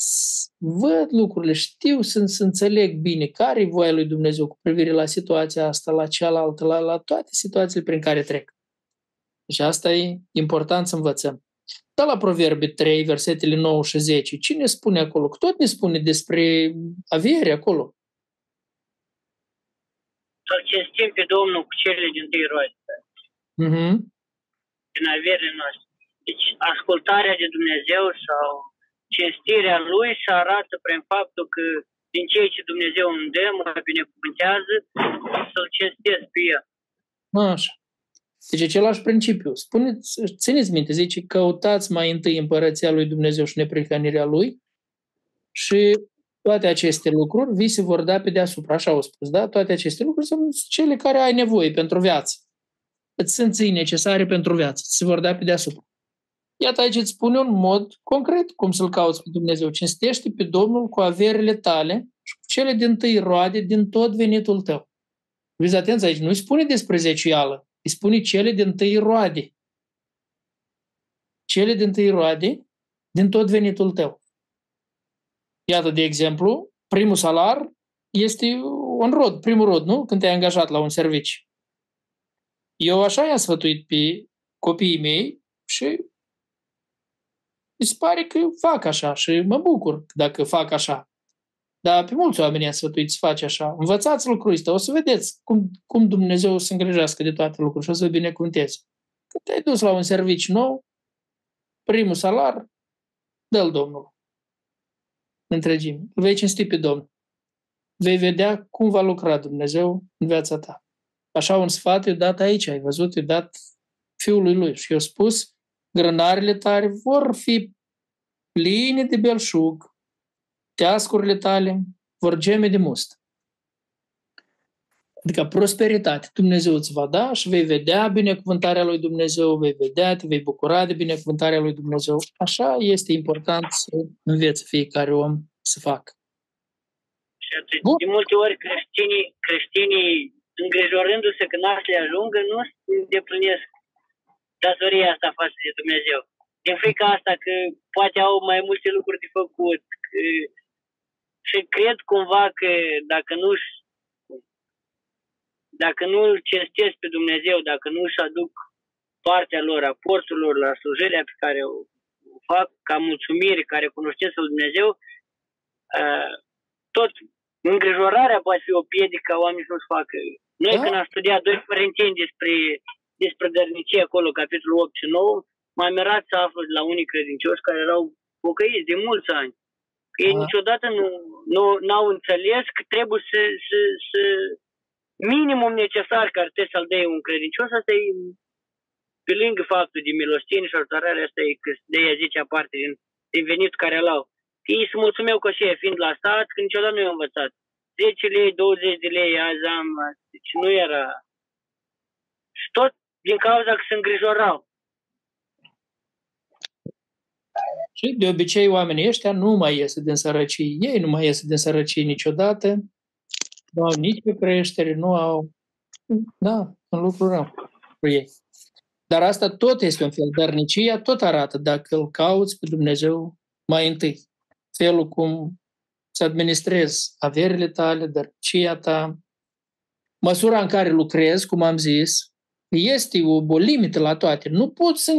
văd lucrurile, știu să, să înțeleg bine care e voia lui Dumnezeu cu privire la situația asta, la cealaltă, la, la toate situațiile prin care trec. Și asta e important să învățăm. Da la Proverbe 3, versetele 9 și 10, cine spune acolo? Tot ne spune despre avere acolo să-L cinstim pe Domnul cu cele din tâi roade. Mm-hmm. Din averile noastre. Deci ascultarea de Dumnezeu sau cinstirea Lui se arată prin faptul că din ceea ce Dumnezeu îmi dă, mă binecuvântează, să-L cinstesc pe El. Așa. Deci același principiu. Spuneți, țineți minte, zice, căutați mai întâi împărăția lui Dumnezeu și neprihănirea lui și toate aceste lucruri vi se vor da pe deasupra, așa au spus, da? Toate aceste lucruri sunt cele care ai nevoie pentru viață. Îți sunt ții necesare pentru viață, se vor da pe deasupra. Iată aici îți spune un mod concret cum să-L cauți pe Dumnezeu. Cinstește pe Domnul cu averile tale și cu cele din tâi roade din tot venitul tău. Fiți atenți aici, nu-i spune despre zecială, îi spune cele din tâi roade. Cele din tâi roade din tot venitul tău. Iată, de exemplu, primul salar este un rod, primul rod, nu? Când te-ai angajat la un serviciu. Eu așa i-am sfătuit pe copiii mei și mi se pare că fac așa și mă bucur dacă fac așa. Dar pe mulți oameni am sfătuit să faci așa. Învățați lucrul ăsta, o să vedeți cum, cum Dumnezeu se îngrijească de toate lucrurile și o să vă binecuvânteze. Când te-ai dus la un serviciu nou, primul salar, dă-l Domnul întregime. Vei cinsti pe Domnul. Vei vedea cum va lucra Dumnezeu în viața ta. Așa un sfat e dat aici, ai văzut, e dat fiului lui. Și eu spus, grănarile tale vor fi pline de belșug, teascurile tale vor geme de must. Adică prosperitate. Dumnezeu îți va da și vei vedea binecuvântarea lui Dumnezeu, vei vedea, te vei bucura de binecuvântarea lui Dumnezeu. Așa este important să înveți fiecare om să facă. Și atunci, de multe ori creștinii, creștinii îngrijorându-se că n-ar să ajungă, nu îndeplinesc datoria asta față de Dumnezeu. Din frica asta că poate au mai multe lucruri de făcut. Că, și cred cumva că dacă nu dacă nu îl cinstesc pe Dumnezeu, dacă nu își aduc partea lor, aportul lor la slujirea pe care o fac ca mulțumire, ca recunoștință lui Dumnezeu, uh, tot îngrijorarea poate fi o piedică ca oamenii să nu-și facă. Noi da? când am studiat doi părinteni despre, despre dărnicie acolo, capitolul 8 și 9, m-am mirat să aflu de la unii credincioși care erau pocăiți de mulți ani. Ei da. niciodată nu, nu n-au înțeles că trebuie să, să, să, minimum necesar care trebuie să-l dea un credincios, asta e pe lângă faptul de milostenie și ajutorare, asta e că de ea zicea parte din, din venit care îl au. Ei se mulțumeau că și fiind la stat, când niciodată nu i-au învățat. 10 lei, 20 de lei, azi am, deci nu era... Și tot din cauza că se îngrijorau. Și de obicei oamenii ăștia nu mai iese din sărăcie. Ei nu mai iese din sărăcie niciodată nu au nici pe creștere, nu au... Da, un lucru rău cu ei. Dar asta tot este un fel. Dărnicia tot arată dacă îl cauți pe Dumnezeu mai întâi. Felul cum să administrezi averile tale, dărcia ta, măsura în care lucrezi, cum am zis, este o, o limită la toate. Nu poți să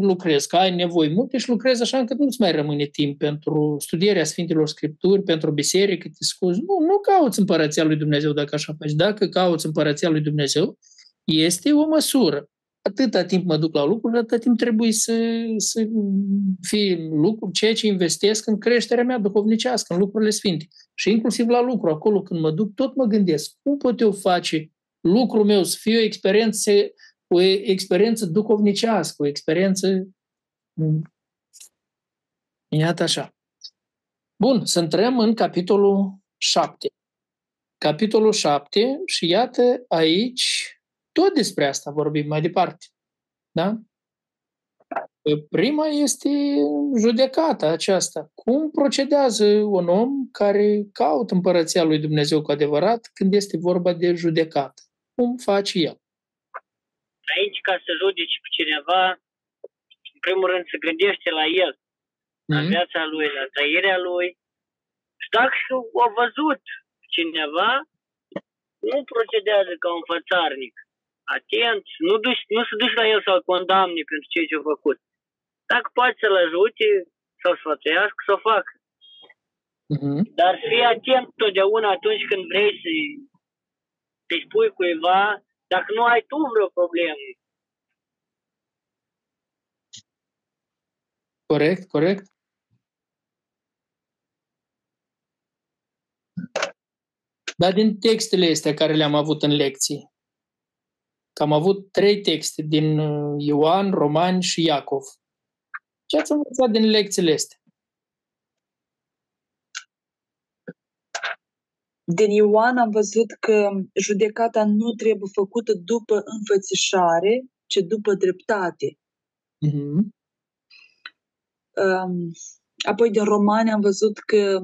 lucrezi, că ai nevoie multe și lucrezi așa încât nu-ți mai rămâne timp pentru studierea Sfintelor Scripturi, pentru biserică, te scuzi. Nu, nu cauți împărăția lui Dumnezeu dacă așa faci. Dacă cauți împărăția lui Dumnezeu, este o măsură. Atâta timp mă duc la lucruri, atâta timp trebuie să, să fie lucru, ceea ce investesc în creșterea mea duhovnicească, în lucrurile sfinte. Și inclusiv la lucru, acolo când mă duc, tot mă gândesc, cum pot eu face lucrul meu să fie o experiență, o experiență duhovnicească, o experiență... Iată așa. Bun, să intrăm în capitolul 7. Capitolul 7 și iată aici tot despre asta vorbim mai departe. Da? Prima este judecata aceasta. Cum procedează un om care caută împărăția lui Dumnezeu cu adevărat când este vorba de judecată? Cum face el. Aici, ca să judeci pe cineva, în primul rând să gândește la el, mm-hmm. la viața lui, la trăirea lui. Și dacă a văzut cineva, nu procedează ca un fățarnic. Atent, nu, duci, nu se duci la el să-l condamne pentru ce ce-a făcut. Dacă poate să-l ajute sau să sfătuiască, să o facă. Mm-hmm. Dar fii atent totdeauna atunci când vrei să să-i spui cuiva dacă nu ai tu vreo problemă. Corect, corect. Dar din textele astea care le-am avut în lecții, că am avut trei texte din uh, Ioan, Roman și Iacov. Ce ați învățat din lecțiile astea? Din Ioan am văzut că judecata nu trebuie făcută după înfățișare, ci după dreptate. Mm-hmm. Apoi din Romani am văzut că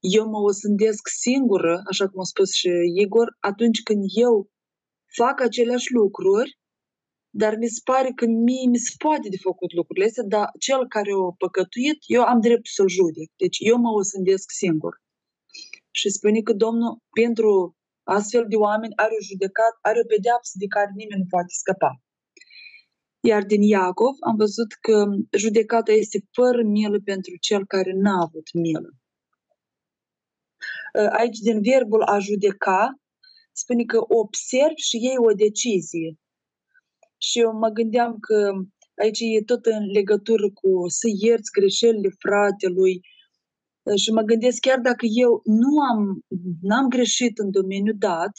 eu mă osândesc singură, așa cum a spus și Igor, atunci când eu fac aceleași lucruri, dar mi se pare că mie mi se poate de făcut lucrurile astea, dar cel care a păcătuit, eu am dreptul să-l judec. Deci eu mă osândesc singur și spune că Domnul pentru astfel de oameni are o judecat, are o pedeapsă de care nimeni nu poate scăpa. Iar din Iacov am văzut că judecata este fără milă pentru cel care n-a avut milă. Aici, din verbul a judeca, spune că observ și iei o decizie. Și eu mă gândeam că aici e tot în legătură cu să ierți greșelile fratelui, și mă gândesc chiar dacă eu nu am, n-am greșit în domeniul dat,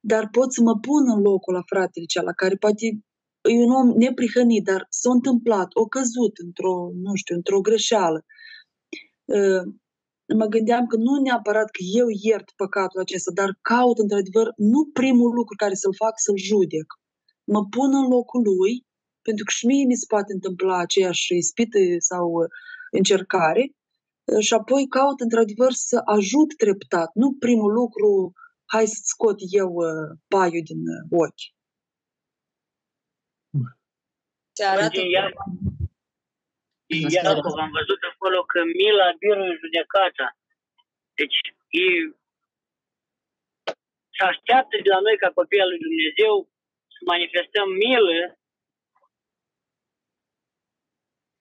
dar pot să mă pun în locul la fratele cealaltă, care poate e un om neprihănit, dar s-a întâmplat, o căzut într-o, nu știu, într-o greșeală. Mă gândeam că nu neapărat că eu iert păcatul acesta, dar caut într-adevăr nu primul lucru care să-l fac, să-l judec. Mă pun în locul lui, pentru că și mie mi se poate întâmpla aceeași ispită sau încercare, și apoi caut într-adevăr să ajut treptat, nu primul lucru, hai să scot eu uh, paiul din uh, ochi. Se arată... Iacov, am văzut acolo că mila biruie judecata. Deci e se așteaptă de la noi ca copii al lui Dumnezeu să manifestăm milă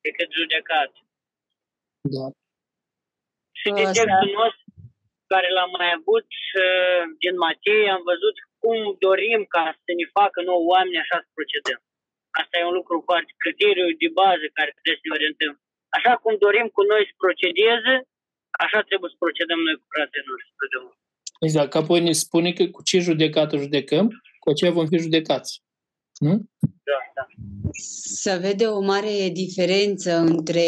decât judecat. Da. Și de textul nostru care l-am mai avut uh, din Matei, am văzut cum dorim ca să ne facă nouă oameni așa să procedăm. Asta e un lucru foarte criteriu de bază care trebuie să ne orientăm. Așa cum dorim cu noi să procedeze, așa trebuie să procedăm noi cu fratele noștri. Exact, că apoi ne spune că cu ce judecată judecăm, cu aceea vom fi judecați. Nu? Da, da. Să vede o mare diferență între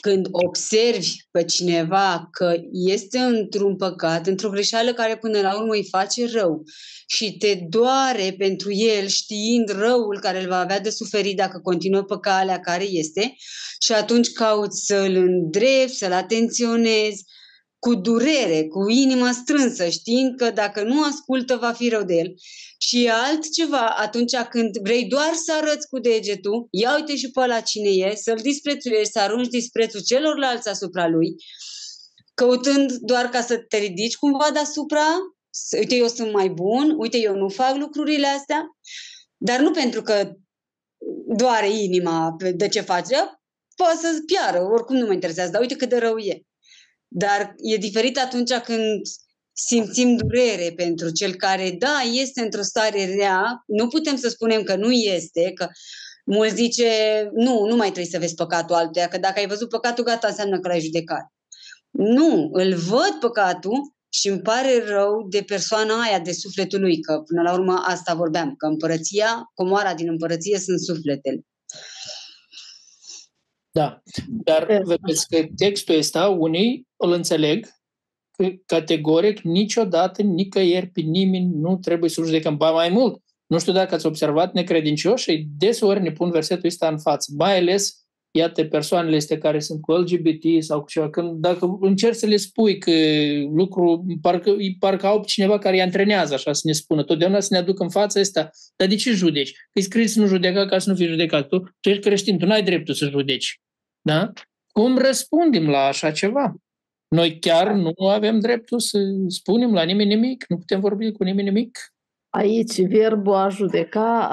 când observi pe cineva că este într-un păcat, într-o greșeală care până la urmă îi face rău și te doare pentru el știind răul care îl va avea de suferit dacă continuă pe calea care este și atunci cauți să-l îndrepti, să-l atenționezi, cu durere, cu inima strânsă, știind că dacă nu ascultă va fi rău de el. Și altceva atunci când vrei doar să arăți cu degetul, ia uite și pe la cine e, să-l disprețuiești, să arunci disprețul celorlalți asupra lui, căutând doar ca să te ridici cumva deasupra, uite, eu sunt mai bun, uite, eu nu fac lucrurile astea, dar nu pentru că doare inima de ce face, poate să piară, oricum nu mă interesează, dar uite cât de rău e. Dar e diferit atunci când simțim durere pentru cel care, da, este într-o stare rea, nu putem să spunem că nu este, că mulți zice, nu, nu mai trebuie să vezi păcatul altuia, că dacă ai văzut păcatul, gata, înseamnă că l-ai judecat. Nu, îl văd păcatul și îmi pare rău de persoana aia, de sufletul lui, că până la urmă asta vorbeam, că împărăția, comoara din împărăție sunt sufletele. Da, dar vedeți că textul ăsta, unii îl înțeleg categoric, niciodată, nicăieri, pe nimeni nu trebuie să judecăm. Ba mai mult, nu știu dacă ați observat, necredincioșii deseori ne pun versetul ăsta în față, mai ales iată, persoanele este care sunt cu LGBT sau cu ceva, când dacă încerci să le spui că lucru, parcă, parcă au cineva care îi antrenează așa să ne spună, totdeauna să ne aduc în fața asta, dar de ce judeci? Că e scris să nu judeca ca să nu fii judecat. Tu, tu ești creștin, tu n-ai dreptul să judeci. Da? Cum răspundem la așa ceva? Noi chiar nu avem dreptul să spunem la nimeni nimic, nu putem vorbi cu nimeni nimic. Aici, verbul a judeca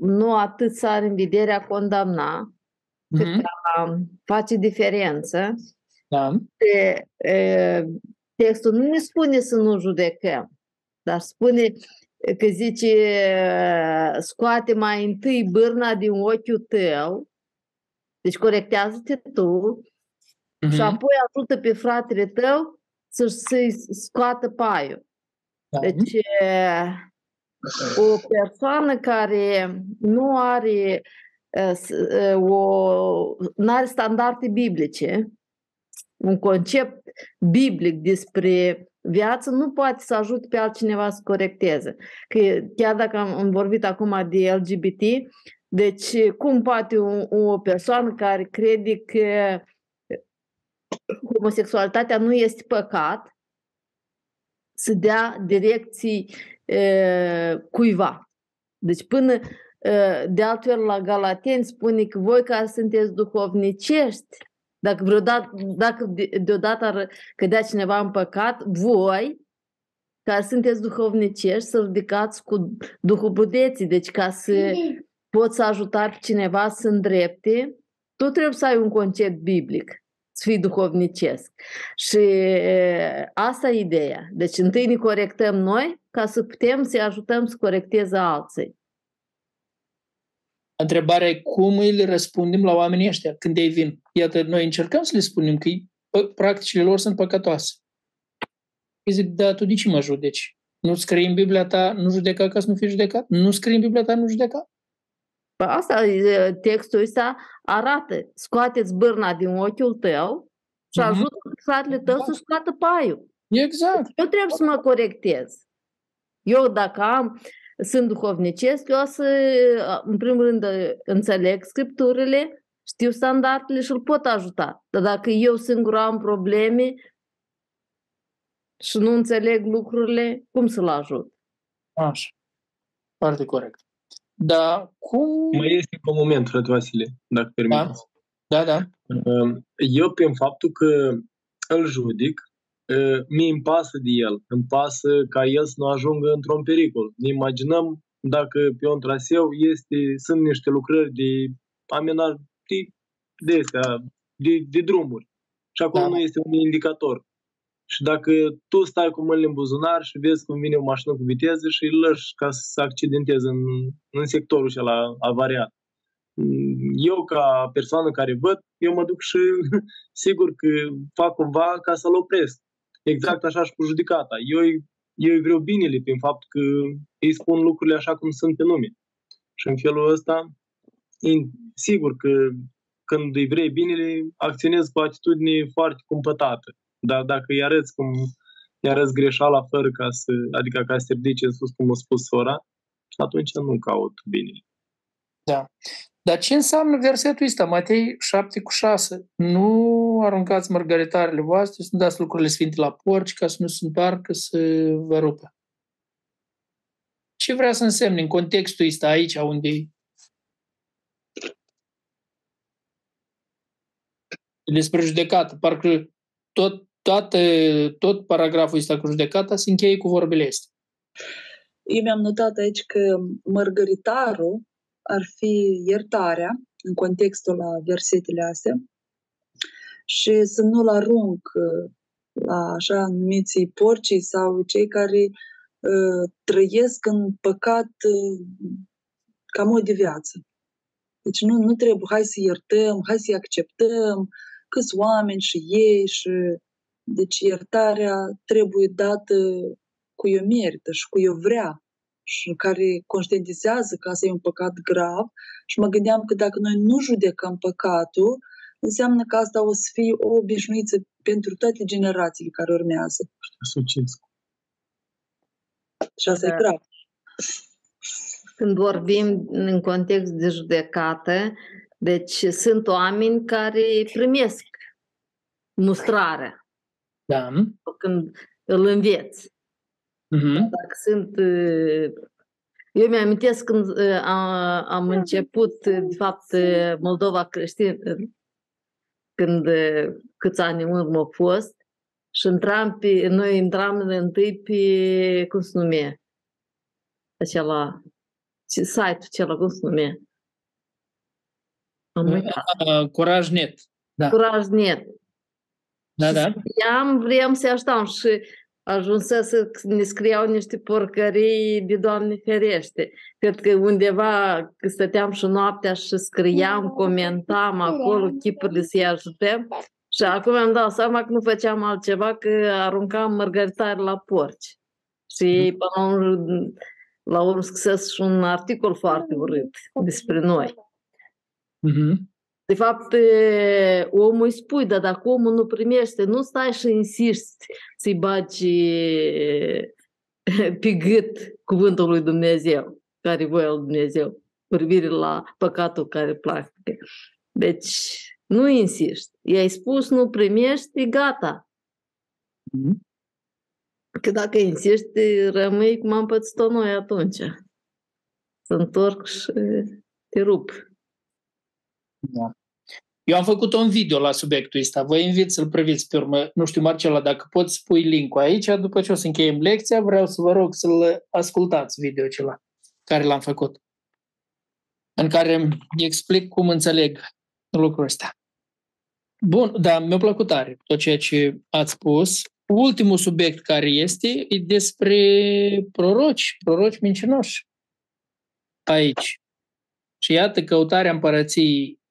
nu atât să are în vedere a condamna, cât mm-hmm. a face diferență. Da. De, e, textul nu ne spune să nu judecăm, dar spune că zice scoate mai întâi bârna din ochiul tău, deci corectează-te tu, uh-huh. și apoi ajută pe fratele tău să, să-i scoată paiul. Da. Deci, o persoană care nu are o, nu are standarde biblice, un concept biblic despre viață, nu poate să ajute pe altcineva să corecteze. Că chiar dacă am, am vorbit acum de LGBT, deci cum poate o, o persoană care crede că homosexualitatea nu este păcat, să dea direcții e, cuiva. Deci până, e, de altfel, la Galateni spune că voi care sunteți duhovnicești, dacă, vreodată, dacă deodată ar cădea cineva în păcat, voi care sunteți duhovnicești să ridicați cu Duhul Budeții, deci ca să poți să ajuta pe cineva să îndrepte, tu trebuie să ai un concept biblic să fii duhovnicesc. Și asta e ideea. Deci întâi ne corectăm noi ca să putem să ajutăm să corecteze alții. Întrebarea e cum îi răspundem la oamenii ăștia când ei vin. Iată, noi încercăm să le spunem că practicile lor sunt păcătoase. Îi zic, da, tu de ce mă judeci? Nu scrii în Biblia ta, nu judeca ca să nu fii judecat? Nu scrii în Biblia ta, nu judeca? Păi asta, textul ăsta arată, scoateți bârna din ochiul tău și uh-huh. ajută fratele tău să scoată paiul. Exact. Eu trebuie să mă corectez. Eu dacă am, sunt duhovnicesc, eu o să, în primul rând, înțeleg scripturile, știu standardele și îl pot ajuta. Dar dacă eu singur am probleme și nu înțeleg lucrurile, cum să-l ajut? Așa. Foarte corect. Da, cum... Mai este un moment, frate Vasile, dacă permiteți. Da, da. da. Eu, prin faptul că îl judic, mi îmi pasă de el. Îmi pasă ca el să nu ajungă într-un pericol. Ne imaginăm dacă pe un traseu este, sunt niște lucrări de amenaj de, de, astea, de, de drumuri. Și acolo da. nu este un indicator. Și dacă tu stai cu mâinile în buzunar și vezi cum vine o mașină cu viteză și îl lăși ca să se accidenteze în, în sectorul la avariat. Eu, ca persoană care văd, eu mă duc și sigur că fac cumva ca să-l opresc. Exact așa și cu judicata. Eu, eu îi vreau binele prin faptul că îi spun lucrurile așa cum sunt pe lume. Și în felul ăsta, sigur că când îi vrei binele, acționez cu atitudine foarte cumpătată. Dar dacă îi arăți cum îi arăți greșeala fără ca să, adică ca să te ridice în sus, cum a spus sora, atunci nu caut binele. Da. Dar ce înseamnă versetul ăsta, Matei 7 cu 6? Nu aruncați mărgăritarele voastre, să nu dați lucrurile sfinte la porci, ca să nu se întoarcă să vă rupă. Ce vrea să însemne în contextul ăsta aici, unde despre judecată, parcă tot, toată, tot paragraful ăsta cu judecata se încheie cu vorbele astea. Eu mi-am notat aici că mărgăritarul ar fi iertarea în contextul la versetele astea și să nu-l arunc uh, la așa numiții porcii sau cei care uh, trăiesc în păcat uh, ca mod de viață. Deci nu, nu trebuie, hai să iertăm, hai să-i acceptăm, câți oameni și ei și deci iertarea trebuie dată cu eu merită și cu eu vrea și care conștientizează că asta e un păcat grav și mă gândeam că dacă noi nu judecăm păcatul, înseamnă că asta o să fie o obișnuință pentru toate generațiile care urmează. Asociez. Și asta da. e grav. Când vorbim în context de judecată, deci sunt oameni care primesc mustrarea. Da. Când îl înveți. Uh-huh. Dacă sunt... Eu mi-amintesc când am, am început, de fapt, Moldova creștin, când câți ani în urmă a fost, și intram pe, noi intram întâi pe, cum se numea, acela, site-ul acela, cum se numea? Am uitat. Curaj.net. Da. Curaj.net. Da, da. Am vrem să așteptam și ajunsă să ne scriau niște porcării de Doamne ferește. Cred că undeva că stăteam și noaptea și scriam, comentam acolo chipurile să-i ajutăm. Și acum am dat seama că nu făceam altceva, că aruncam mărgăritare la porci. Și până la urmă, la urmă scrisesc și un articol foarte urât despre noi. Uh-huh. De fapt, omul îi spui, dar dacă omul nu primește, nu stai și insisti să-i bagi pe gât cuvântul lui Dumnezeu, care voia lui Dumnezeu, privire la păcatul care practică. Deci, nu insisti. I-ai spus, nu primești, e gata. Mm-hmm. Că dacă insisti, rămâi cum am pățit-o noi atunci. Să întorc și te rup. Da. Eu am făcut un video la subiectul ăsta. Vă invit să-l priviți pe urmă. Nu știu, Marcela, dacă poți spui link aici, după ce o să încheiem lecția, vreau să vă rog să-l ascultați video acela care l-am făcut. În care explic cum înțeleg lucrul ăsta. Bun, da, mi-a plăcut tare tot ceea ce ați spus. Ultimul subiect care este e despre proroci, proroci mincinoși aici. Și iată, căutarea împărăției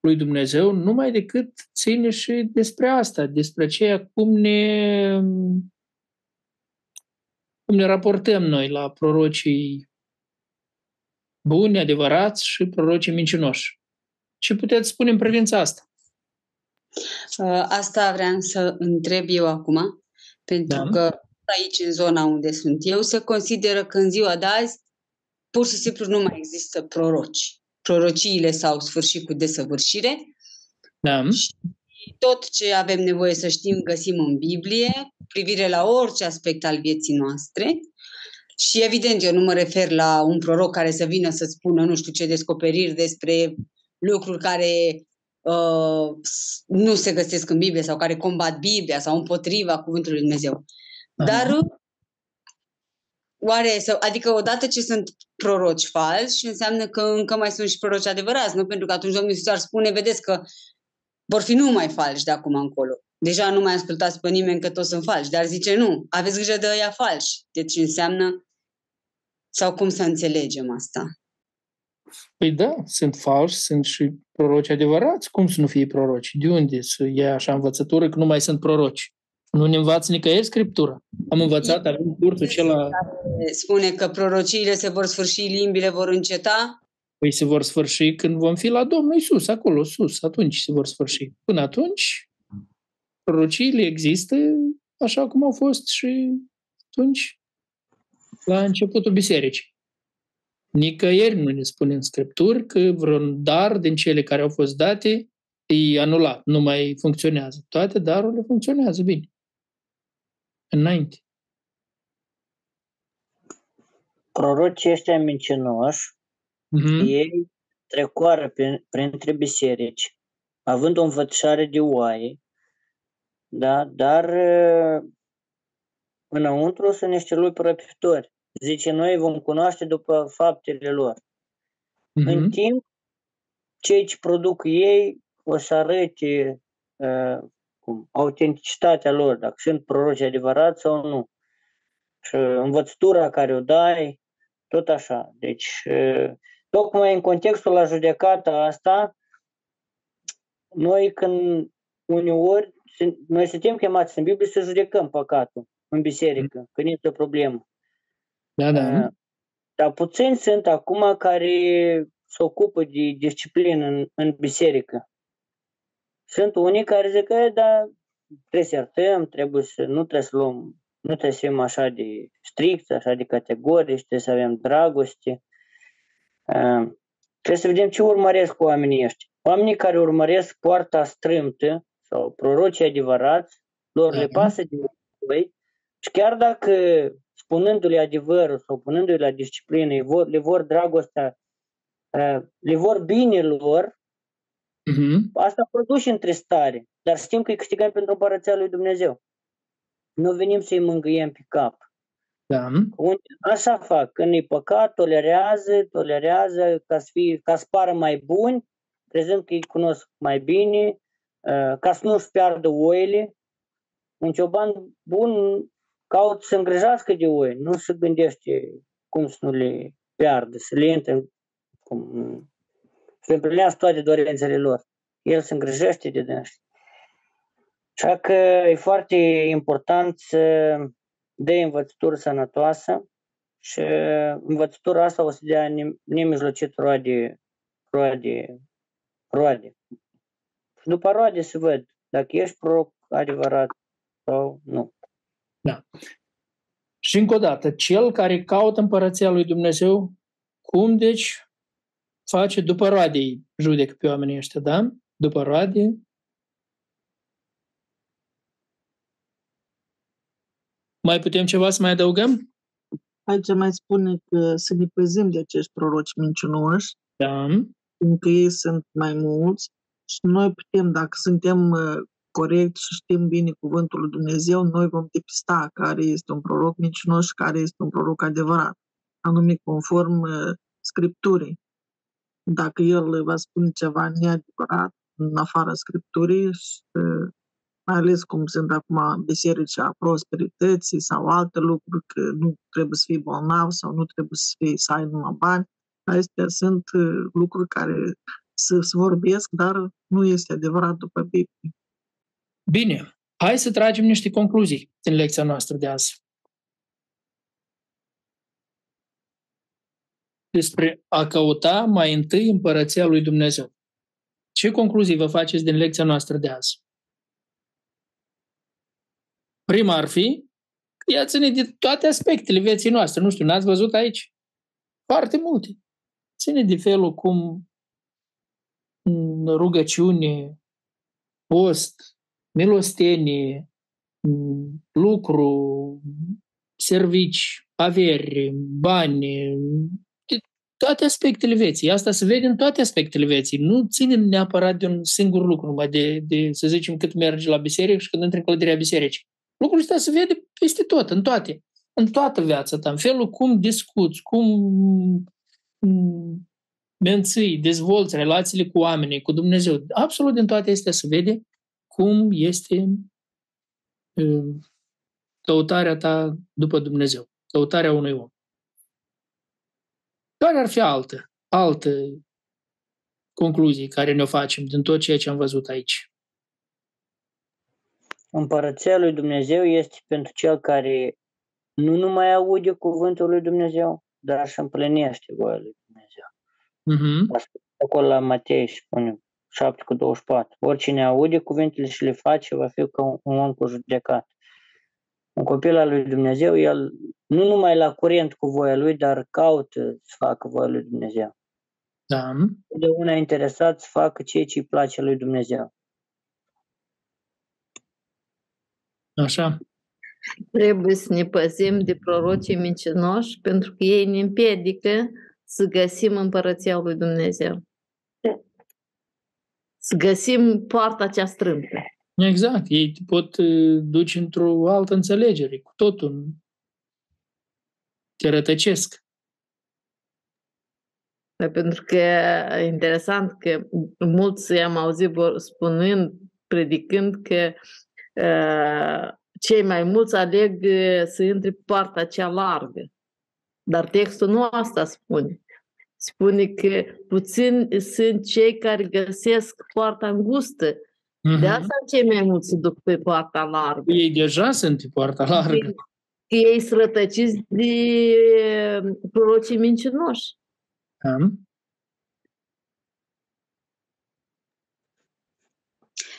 lui Dumnezeu numai decât ține și despre asta, despre ceea cum ne, cum ne raportăm noi la prorocii buni, adevărați și prorocii mincinoși. Ce puteți spune în privința asta? Uh, asta vreau să întreb eu acum, pentru da. că aici, în zona unde sunt eu, se consideră că în ziua de azi pur și simplu nu mai există proroci prorociile s-au sfârșit cu desăvârșire. Da. Și tot ce avem nevoie să știm găsim în Biblie, privire la orice aspect al vieții noastre. Și evident, eu nu mă refer la un proroc care să vină să spună nu știu ce descoperiri despre lucruri care uh, nu se găsesc în Biblie sau care combat Biblia sau împotriva cuvântului Lui Dumnezeu. Aha. Dar Oare, să, adică odată ce sunt proroci falsi, înseamnă că încă mai sunt și proroci adevărați, nu? Pentru că atunci Domnul Iisus ar spune, vedeți că vor fi numai falși de acum încolo. Deja nu mai ascultați pe nimeni că toți sunt falși, dar zice nu, aveți grijă de ăia falși. Deci înseamnă, sau cum să înțelegem asta? Păi da, sunt falși, sunt și proroci adevărați. Cum să nu fie proroci? De unde să ia așa învățătură că nu mai sunt proroci? Nu ne învață nicăieri Scriptura. Am învățat, avem cursul acela... Spune că prorociile se vor sfârși, limbile vor înceta? Păi se vor sfârși când vom fi la Domnul Isus, acolo sus, atunci se vor sfârși. Până atunci, prorociile există așa cum au fost și atunci, la începutul bisericii. Nicăieri nu ne spune în Scripturi că vreun dar din cele care au fost date e anulat, nu mai funcționează. Toate darurile funcționează bine înainte. Prorocii ăștia mincinoși, Mm-hmm. ei trecoară prin, printre biserici, având o învățare de oaie, da, dar uh, înăuntru sunt niște lupi răpitori. Zice, noi vom cunoaște după faptele lor. Mhm. În timp, cei ce produc ei o să arăte uh, cum, autenticitatea lor, dacă sunt proroci adevărați sau nu. Și învățătura care o dai, tot așa. Deci, uh, tocmai în contextul la judecata asta, noi când uneori, sunt- noi suntem chemați în Biblie să judecăm păcatul în biserică, când este o problemă. Da, da. Uh, Dar puțini sunt acum care se ocupă de disciplină în, în biserică. Sunt unii care zic că da, trebuie să iertăm, trebuie să, nu trebuie să luăm, nu trebuie să fim așa de strict, așa de categorici, trebuie să avem dragoste. Uh, Trebuie să vedem ce urmăresc oamenii ăștia. Oamenii care urmăresc poarta strâmtă sau prorocii adevărați, lor le Mhm. pasă de voi și chiar dacă spunându-le adevărul sau punându-le la disciplină, le vor, le vor dragostea, uh, le vor bine lor, Mhm. asta produce întristare, dar știm că îi câștigăm pentru împărăția lui Dumnezeu. Nu venim să-i mângâiem pe cap. Da. Unde, așa fac, când e păcat, tolerează, tolerează ca să, fie, ca să pară mai buni, prezent că îi cunosc mai bine, uh, ca să nu-și piardă oile. Un cioban bun caută să îngrijească de oi, nu se gândește cum să nu le piardă, să le intre, cum, să împlinească toate dorințele lor. El se îngrijește de dânsi. Așa că e foarte important să dea învățătură sănătoasă și învățătura asta o să dea ne- nemijlocit roade, roade, roade. Și după roade se văd dacă ești proroc adevărat sau nu. Și încă o dată, cel care caută împărăția lui Dumnezeu, cum deci face după roade îi judecă pe oamenii ăștia, da? După roade. Mai putem ceva să mai adăugăm? Aici mai spune că să ne păzim de acești proroci mincinoși, Da. fiindcă ei sunt mai mulți și noi putem, dacă suntem uh, corecți și știm bine cuvântul lui Dumnezeu, noi vom depista care este un proroc mincinos și care este un proroc adevărat, anume conform uh, Scripturii. Dacă el va spune ceva neadevărat în afara Scripturii, și, uh, mai ales cum sunt acum biserici a prosperității sau alte lucruri, că nu trebuie să fii bolnav sau nu trebuie să, fii, să ai numai bani, Astea sunt uh, lucruri care se, se vorbesc, dar nu este adevărat după Biblie. Bine, hai să tragem niște concluzii din lecția noastră de azi. Despre a căuta mai întâi împărăția lui Dumnezeu. Ce concluzii vă faceți din lecția noastră de azi? Prima ar fi că ea ține de toate aspectele vieții noastre. Nu știu, n-ați văzut aici? Foarte multe. Ține de felul cum în rugăciune, post, milostenie, m, lucru, servici, averi, bani, de toate aspectele vieții. Asta se vede în toate aspectele vieții. Nu ține neapărat de un singur lucru, numai de, de să zicem, cât mergi la biserică și când intri în clădirea bisericii. Lucrul ăsta se vede peste tot, în toate. În toată viața ta, în felul cum discuți, cum m, menții, dezvolți relațiile cu oamenii, cu Dumnezeu. Absolut din toate astea se vede cum este uh, căutarea ta după Dumnezeu, căutarea unui om. Care ar fi altă, altă concluzii care ne-o facem din tot ceea ce am văzut aici? Împărăția lui Dumnezeu este pentru cel care nu numai aude cuvântul lui Dumnezeu, dar și împlinește voia lui Dumnezeu. Uh-huh. Asta acolo la Matei spune 7 cu 24. Oricine aude cuvintele și le face va fi ca un, un om cu judecat. Un copil al lui Dumnezeu, el nu numai la curent cu voia lui, dar caută să facă voia lui Dumnezeu. Da. Totdeauna interesat să facă ceea ce îi place lui Dumnezeu. Așa. Trebuie să ne păzim de prorocii mincinoși pentru că ei ne împiedică să găsim împărăția lui Dumnezeu. Să găsim poarta cea strâmtă. Exact. Ei te pot uh, duce într-o altă înțelegere, cu totul. Te rătăcesc. Pentru că e interesant că mulți am auzit spunând, predicând că uh, cei mai mulți aleg să intre pe partea cea largă. Dar textul nu asta spune. Spune că puțin sunt cei care găsesc poarta îngustă. Mm-hmm. De asta cei mai mulți se duc pe poarta largă. Ei deja sunt pe poarta largă. Că ei sunt rătăciți de prorocii mincinoși. Um.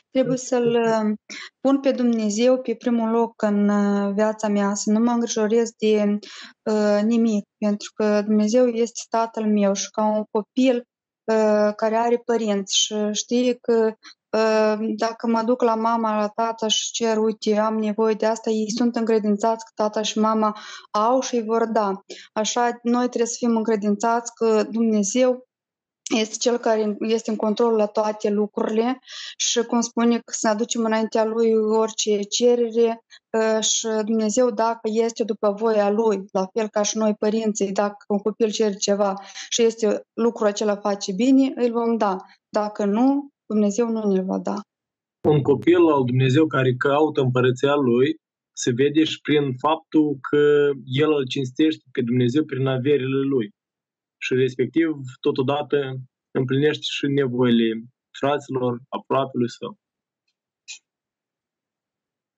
Trebuie să-L uh, pun pe Dumnezeu pe primul loc în uh, viața mea, să nu mă îngrijorez de uh, nimic, pentru că Dumnezeu este Tatăl meu și ca un copil uh, care are părinți și știe că uh, dacă mă duc la mama, la tata și cer, uite, am nevoie de asta, ei sunt încredințați că tata și mama au și îi vor da. Așa, noi trebuie să fim încredințați că Dumnezeu este cel care este în control la toate lucrurile și, cum spune, că să ne aducem înaintea Lui orice cerere ă, și Dumnezeu, dacă este după voia Lui, la fel ca și noi părinții, dacă un copil cere ceva și este lucrul acela face bine, îl vom da. Dacă nu, Dumnezeu nu ne va da. Un copil al Dumnezeu care caută împărăția Lui se vede și prin faptul că el îl cinstește pe Dumnezeu prin averile Lui și respectiv totodată împlinește și nevoile fraților, aproapelui său.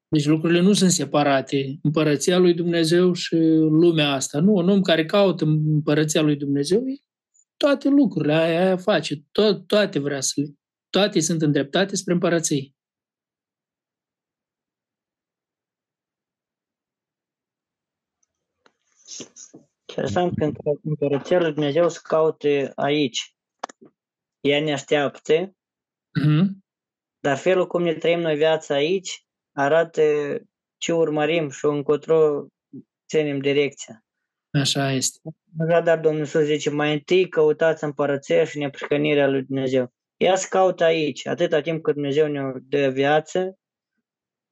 Deci lucrurile nu sunt separate. Împărăția lui Dumnezeu și lumea asta. Nu, un om care caută împărăția lui Dumnezeu, toate lucrurile aia, aia face, tot, toate vrea să le, toate sunt îndreptate spre împărăție. Interesant că împărăția lui Dumnezeu se caute aici. Ea ne așteaptă, mm-hmm. dar felul cum ne trăim noi viața aici arată ce urmărim și încotro ținem direcția. Așa este. Dar Domnul Iisus zice, mai întâi căutați împărăția și neprihănirea lui Dumnezeu. Ea se caută aici, atâta timp cât Dumnezeu ne dă viață,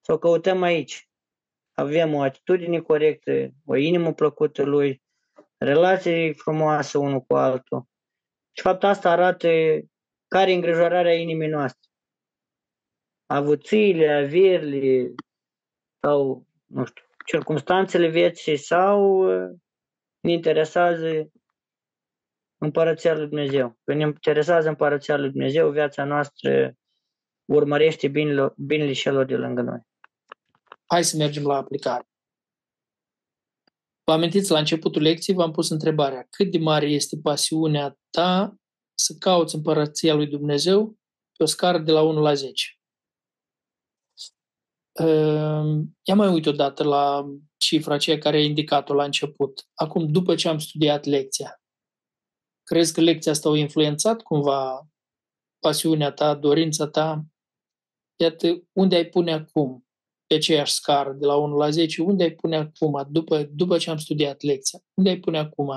să o căutăm aici. Avem o atitudine corectă, o inimă plăcută lui, relații frumoase unul cu altul. Și fapt asta arată care e îngrijorarea inimii noastre. Avuțiile, averile sau, nu știu, circumstanțele vieții sau uh, ne interesează împărăția lui Dumnezeu. Când ne interesează împărăția lui Dumnezeu, viața noastră urmărește binele, binele celor de lângă noi. Hai să mergem la aplicare. Vă amintiți, la începutul lecției v-am pus întrebarea cât de mare este pasiunea ta să cauți împărăția lui Dumnezeu pe o scară de la 1 la 10. Ehm, ia mai uit odată la cifra aceea care a indicat-o la început. Acum, după ce am studiat lecția, crezi că lecția asta a influențat cumva pasiunea ta, dorința ta? Iată, unde ai pune acum? pe aceeași scară, de la 1 la 10, unde ai pune acum, după, după ce am studiat lecția, unde ai pune acum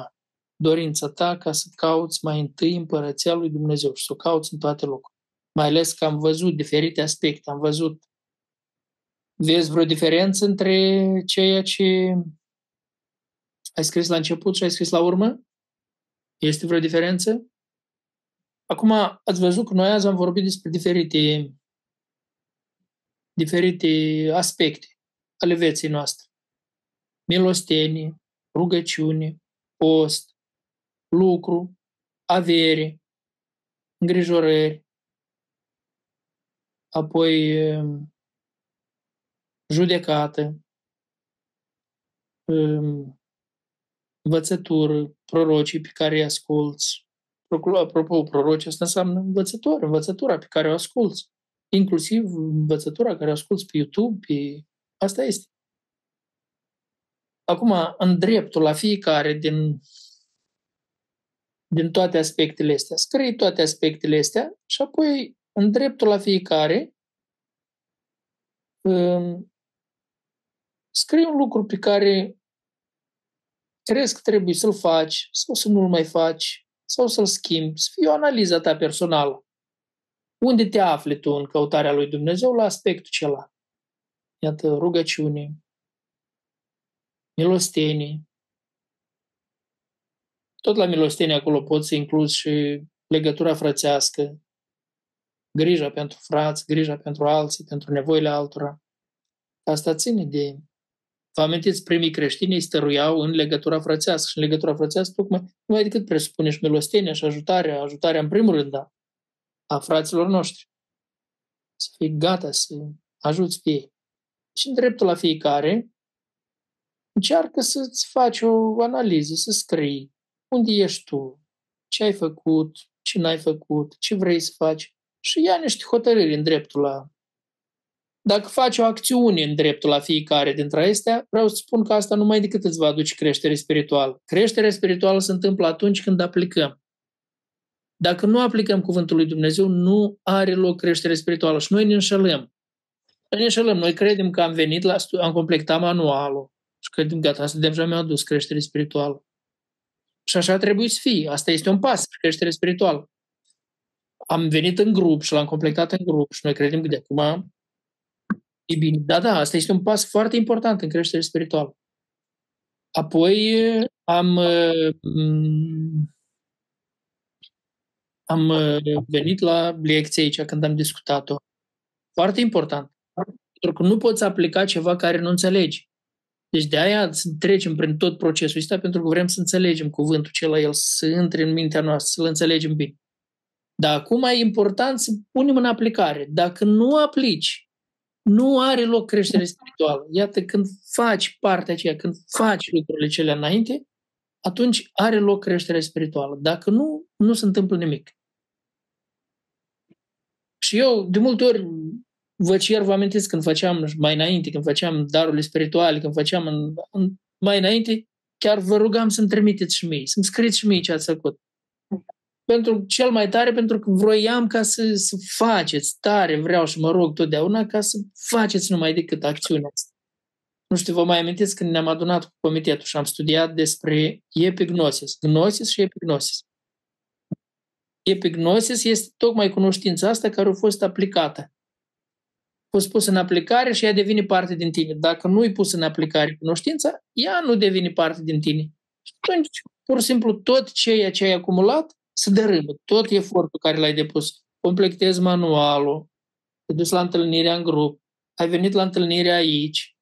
dorința ta ca să cauți mai întâi împărăția lui Dumnezeu și să o cauți în toate locurile. Mai ales că am văzut diferite aspecte, am văzut Vezi vreo diferență între ceea ce ai scris la început și ai scris la urmă? Este vreo diferență? Acum ați văzut că noi azi am vorbit despre diferite diferite aspecte ale vieții noastre. Milostenie, rugăciune, post, lucru, avere, îngrijorări, apoi um, judecată, um, învățătură, prorocii pe care îi asculți. Apropo, prorocii asta înseamnă învățător, învățătura pe care o asculți inclusiv învățătura care asculți pe YouTube, pe... asta este. Acum, în dreptul la fiecare din, din toate aspectele astea, scrii toate aspectele astea și apoi, în dreptul la fiecare, um, scrii un lucru pe care crezi că trebuie să-l faci sau să nu-l mai faci sau să-l schimbi, să fie o analiză ta personală Unde te afli tu în căutarea lui Dumnezeu la aspectul celălalt? Iată, rugăciune, milostenie. Tot la milostenie acolo poți să incluzi și legătura frățească, grija pentru frați, grija pentru alții, pentru nevoile altora. Asta ține de... Vă amintiți, primii creștini îi stăruiau în legătura frățească și în legătura frățească tocmai nu mai decât presupune și milostenia și ajutarea, ajutarea în primul rând, da, a fraților noștri. Să fii gata să ajuți pe ei. Și în dreptul la fiecare, încearcă să-ți faci o analiză, să scrii unde ești tu, ce ai făcut, ce n-ai făcut, ce vrei să faci și ia niște hotărâri în dreptul la... Dacă faci o acțiune în dreptul la fiecare dintre acestea, vreau să spun că asta numai decât îți va aduce creștere spirituală. Creșterea spirituală se întâmplă atunci când aplicăm. Dacă nu aplicăm cuvântul lui Dumnezeu, nu are loc creștere spirituală și noi ne înșelăm. Noi ne înșelăm, noi credem că am venit la stu- am completat manualul și credem, gata, asta deja mi-a adus creștere spirituală. Și așa trebuie să fie. Asta este un pas spre creștere spirituală. Am venit în grup și l-am completat în grup și noi credem că de acum e bine. Da, da, asta este un pas foarte important în creștere spirituală. Apoi am am venit la lecție aici când am discutat-o. Foarte important. Pentru că nu poți aplica ceva care nu înțelegi. Deci de aia trecem prin tot procesul ăsta pentru că vrem să înțelegem cuvântul acela, el să intre în mintea noastră, să-l înțelegem bine. Dar acum e important să punem în aplicare. Dacă nu aplici, nu are loc creștere spirituală. Iată, când faci partea aceea, când faci lucrurile cele înainte, atunci are loc creștere spirituală. Dacă nu, nu se întâmplă nimic. Și eu, de multe ori, vă cer, vă amintiți când făceam mai înainte, când făceam darurile spirituale, când făceam în, în, mai înainte, chiar vă rugam să-mi trimiteți și mie, să-mi scrieți și mie ce ați făcut. Pentru cel mai tare, pentru că vroiam ca să, să faceți tare, vreau și mă rog totdeauna ca să faceți numai decât acțiunea asta. Nu știu, vă mai amintiți când ne-am adunat cu comitetul și am studiat despre epignosis, gnosis și epignosis. Epignosis este tocmai cunoștința asta care a fost aplicată fost pus în aplicare și ea devine parte din tine. Dacă nu i pus în aplicare cunoștința, ea nu devine parte din tine. Și atunci, pur și simplu, tot ceea ce ai acumulat se dărâmă. Tot efortul care l-ai depus. Completezi manualul, te duci la întâlnirea în grup, ai venit la întâlnirea aici.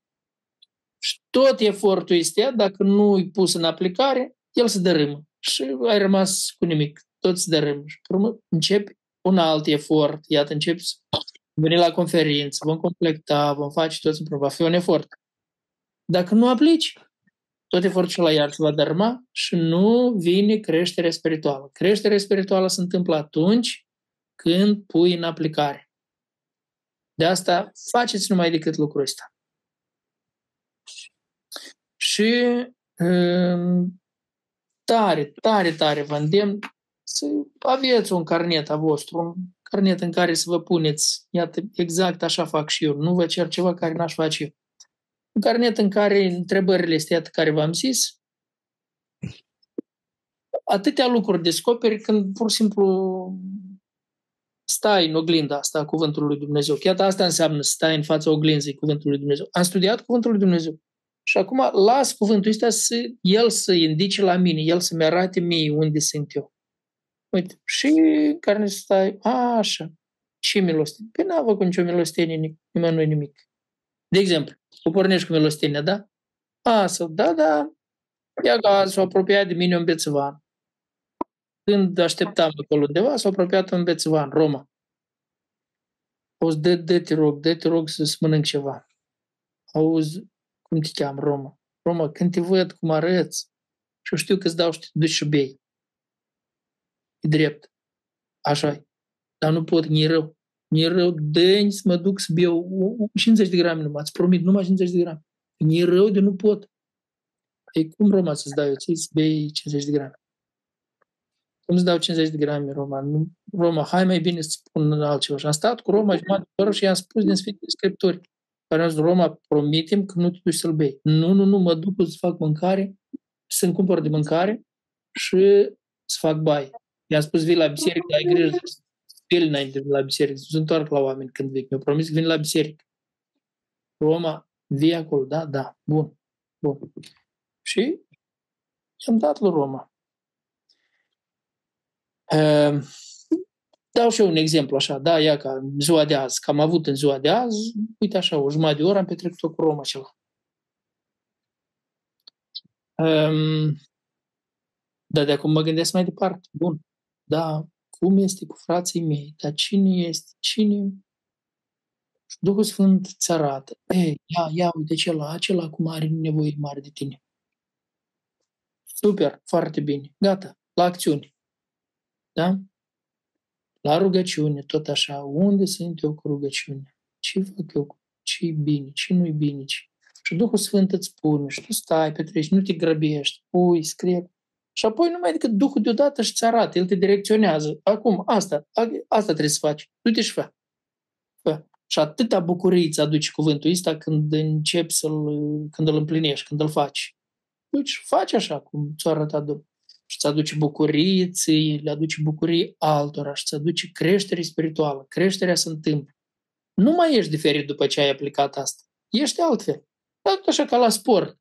Și tot efortul este, dacă nu i pus în aplicare, el se dărâmă. Și ai rămas cu nimic. Tot se dărâmă. Și pe urmă începi un alt efort. Iată, începi să veni la conferință, vom completa, vom face toți împreună, va fi un efort. Dacă nu aplici, tot efortul la iar se va dărma și nu vine creșterea spirituală. Creșterea spirituală se întâmplă atunci când pui în aplicare. De asta faceți numai decât lucrul ăsta. Și um, tare, tare, tare vă îndemn să aveți un carnet a vostru, un carnet în care să vă puneți, iată, exact așa fac și eu, nu vă cer ceva care n-aș face eu. Un carnet în care întrebările astea care v-am zis, atâtea lucruri descoperi când pur și simplu stai în oglinda asta a Cuvântului lui Dumnezeu. Chiar asta înseamnă să stai în fața oglinzii Cuvântului lui Dumnezeu. Am studiat Cuvântul lui Dumnezeu. Și acum las cuvântul ăsta să el să indice la mine, el să-mi arate mie unde sunt eu. Uite, și care ne stai, a, așa, ce milostenie? Păi n-a făcut nicio milostenie nimănui nimic. De exemplu, o pornești cu milostenia, da? A, sau da, da, ia gaz, s-a apropiat de mine un bețăvan. Când așteptam acolo undeva, s-a apropiat un bețăvan, Roma. Auzi, dă, dă te rog, dă te rog să-ți mănânc ceva. Auzi, cum te cheamă, Roma? Roma, când te văd cum arăți, și eu știu că îți dau și te duci și bei e drept. așa Dar nu pot, ni rău. Ni rău, dă să mă duc să beau 50 de grame numai, îți promit, numai 50 de grame. Ni rău de nu pot. Ei, cum Roma să-ți dau eu? Ce să bei 50 de grame? Cum să dau 50 de grame, Roma? Nu, Roma, hai mai bine să spun altceva. Și am stat cu Roma jumătate de oră și i-am spus din Sfintele Scripturi. Care am zis, Roma, promitem că nu te duci să-l bei. Nu, nu, nu, mă duc să fac mâncare, să-mi cumpăr de mâncare și să fac baie. I-am spus, vii la biserică, ai grijă să el înainte de vin la biserică, să se întoarcă la oameni când vin. Mi-a promis că vin la biserică. Roma, vii acolo, da? Da, bun, bun. Și i-am dat lui Roma. Uh, dau și eu un exemplu așa, da, ia ca ziua de azi, că am avut în ziua de azi, uite așa, o jumătate de oră am petrecut-o cu Roma ceva. Um, dar de acum mă gândesc mai departe. Bun, da, cum este cu frații mei? Dar cine este? Cine? Duhul Sfânt ți arată. Ei, ia, ia, uite acela, acela cum are nevoie mare de tine. Super, foarte bine. Gata, la acțiune. Da? La rugăciune, tot așa. Unde sunt eu cu rugăciune? Ce fac eu? ce e bine? Ce nu e bine? Ce? Și Duhul Sfânt îți spune și tu stai, petreci, nu te grăbești, pui, scrie. Și apoi numai decât Duhul deodată și-ți arată, El te direcționează. Acum, asta, asta trebuie să faci. Du-te și fă. fă. Și atâta bucurie îți aduce cuvântul ăsta când începi să-l, când îl împlinești, când îl faci. Deci faci așa cum ți-a arătat Domnul. Și îți aduce bucurie ție, le aduce bucurie altora și îți aduce creștere spirituală. Creșterea se întâmplă. Nu mai ești diferit după ce ai aplicat asta. Ești altfel. Dar tot așa ca la sport.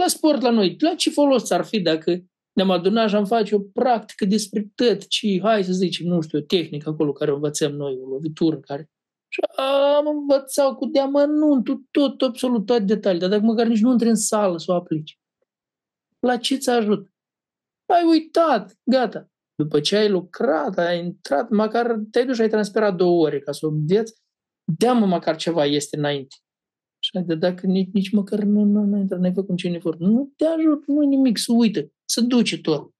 La sport la noi, la ce folos ar fi dacă ne-am adunat și am face o practică despre tot ce, hai să zicem, nu știu, o tehnică acolo care o învățăm noi, o lovitură care... Și am învățat cu deamănuntul tot, absolut toate detalii, dar dacă măcar nici nu intri în sală să o aplici. La ce ți ajut? Ai uitat, gata. După ce ai lucrat, ai intrat, măcar te-ai dus și ai transpirat două ore ca să o înveți, dea-mă măcar ceva este înainte. Și de dacă nici, nici măcar nu, nu, nu, nu ai făcut niciun efort, nu te ajut, nu nimic, să uită, să duce tot.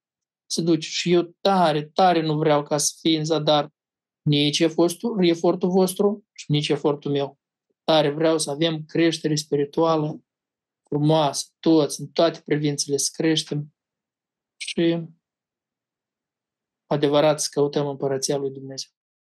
Să duce. Și eu tare, tare nu vreau ca să fie în zadar nici efortul, efortul vostru și nici efortul meu. Tare vreau să avem creștere spirituală frumoasă, toți, în toate privințele, să creștem și adevărat să căutăm împărăția lui Dumnezeu.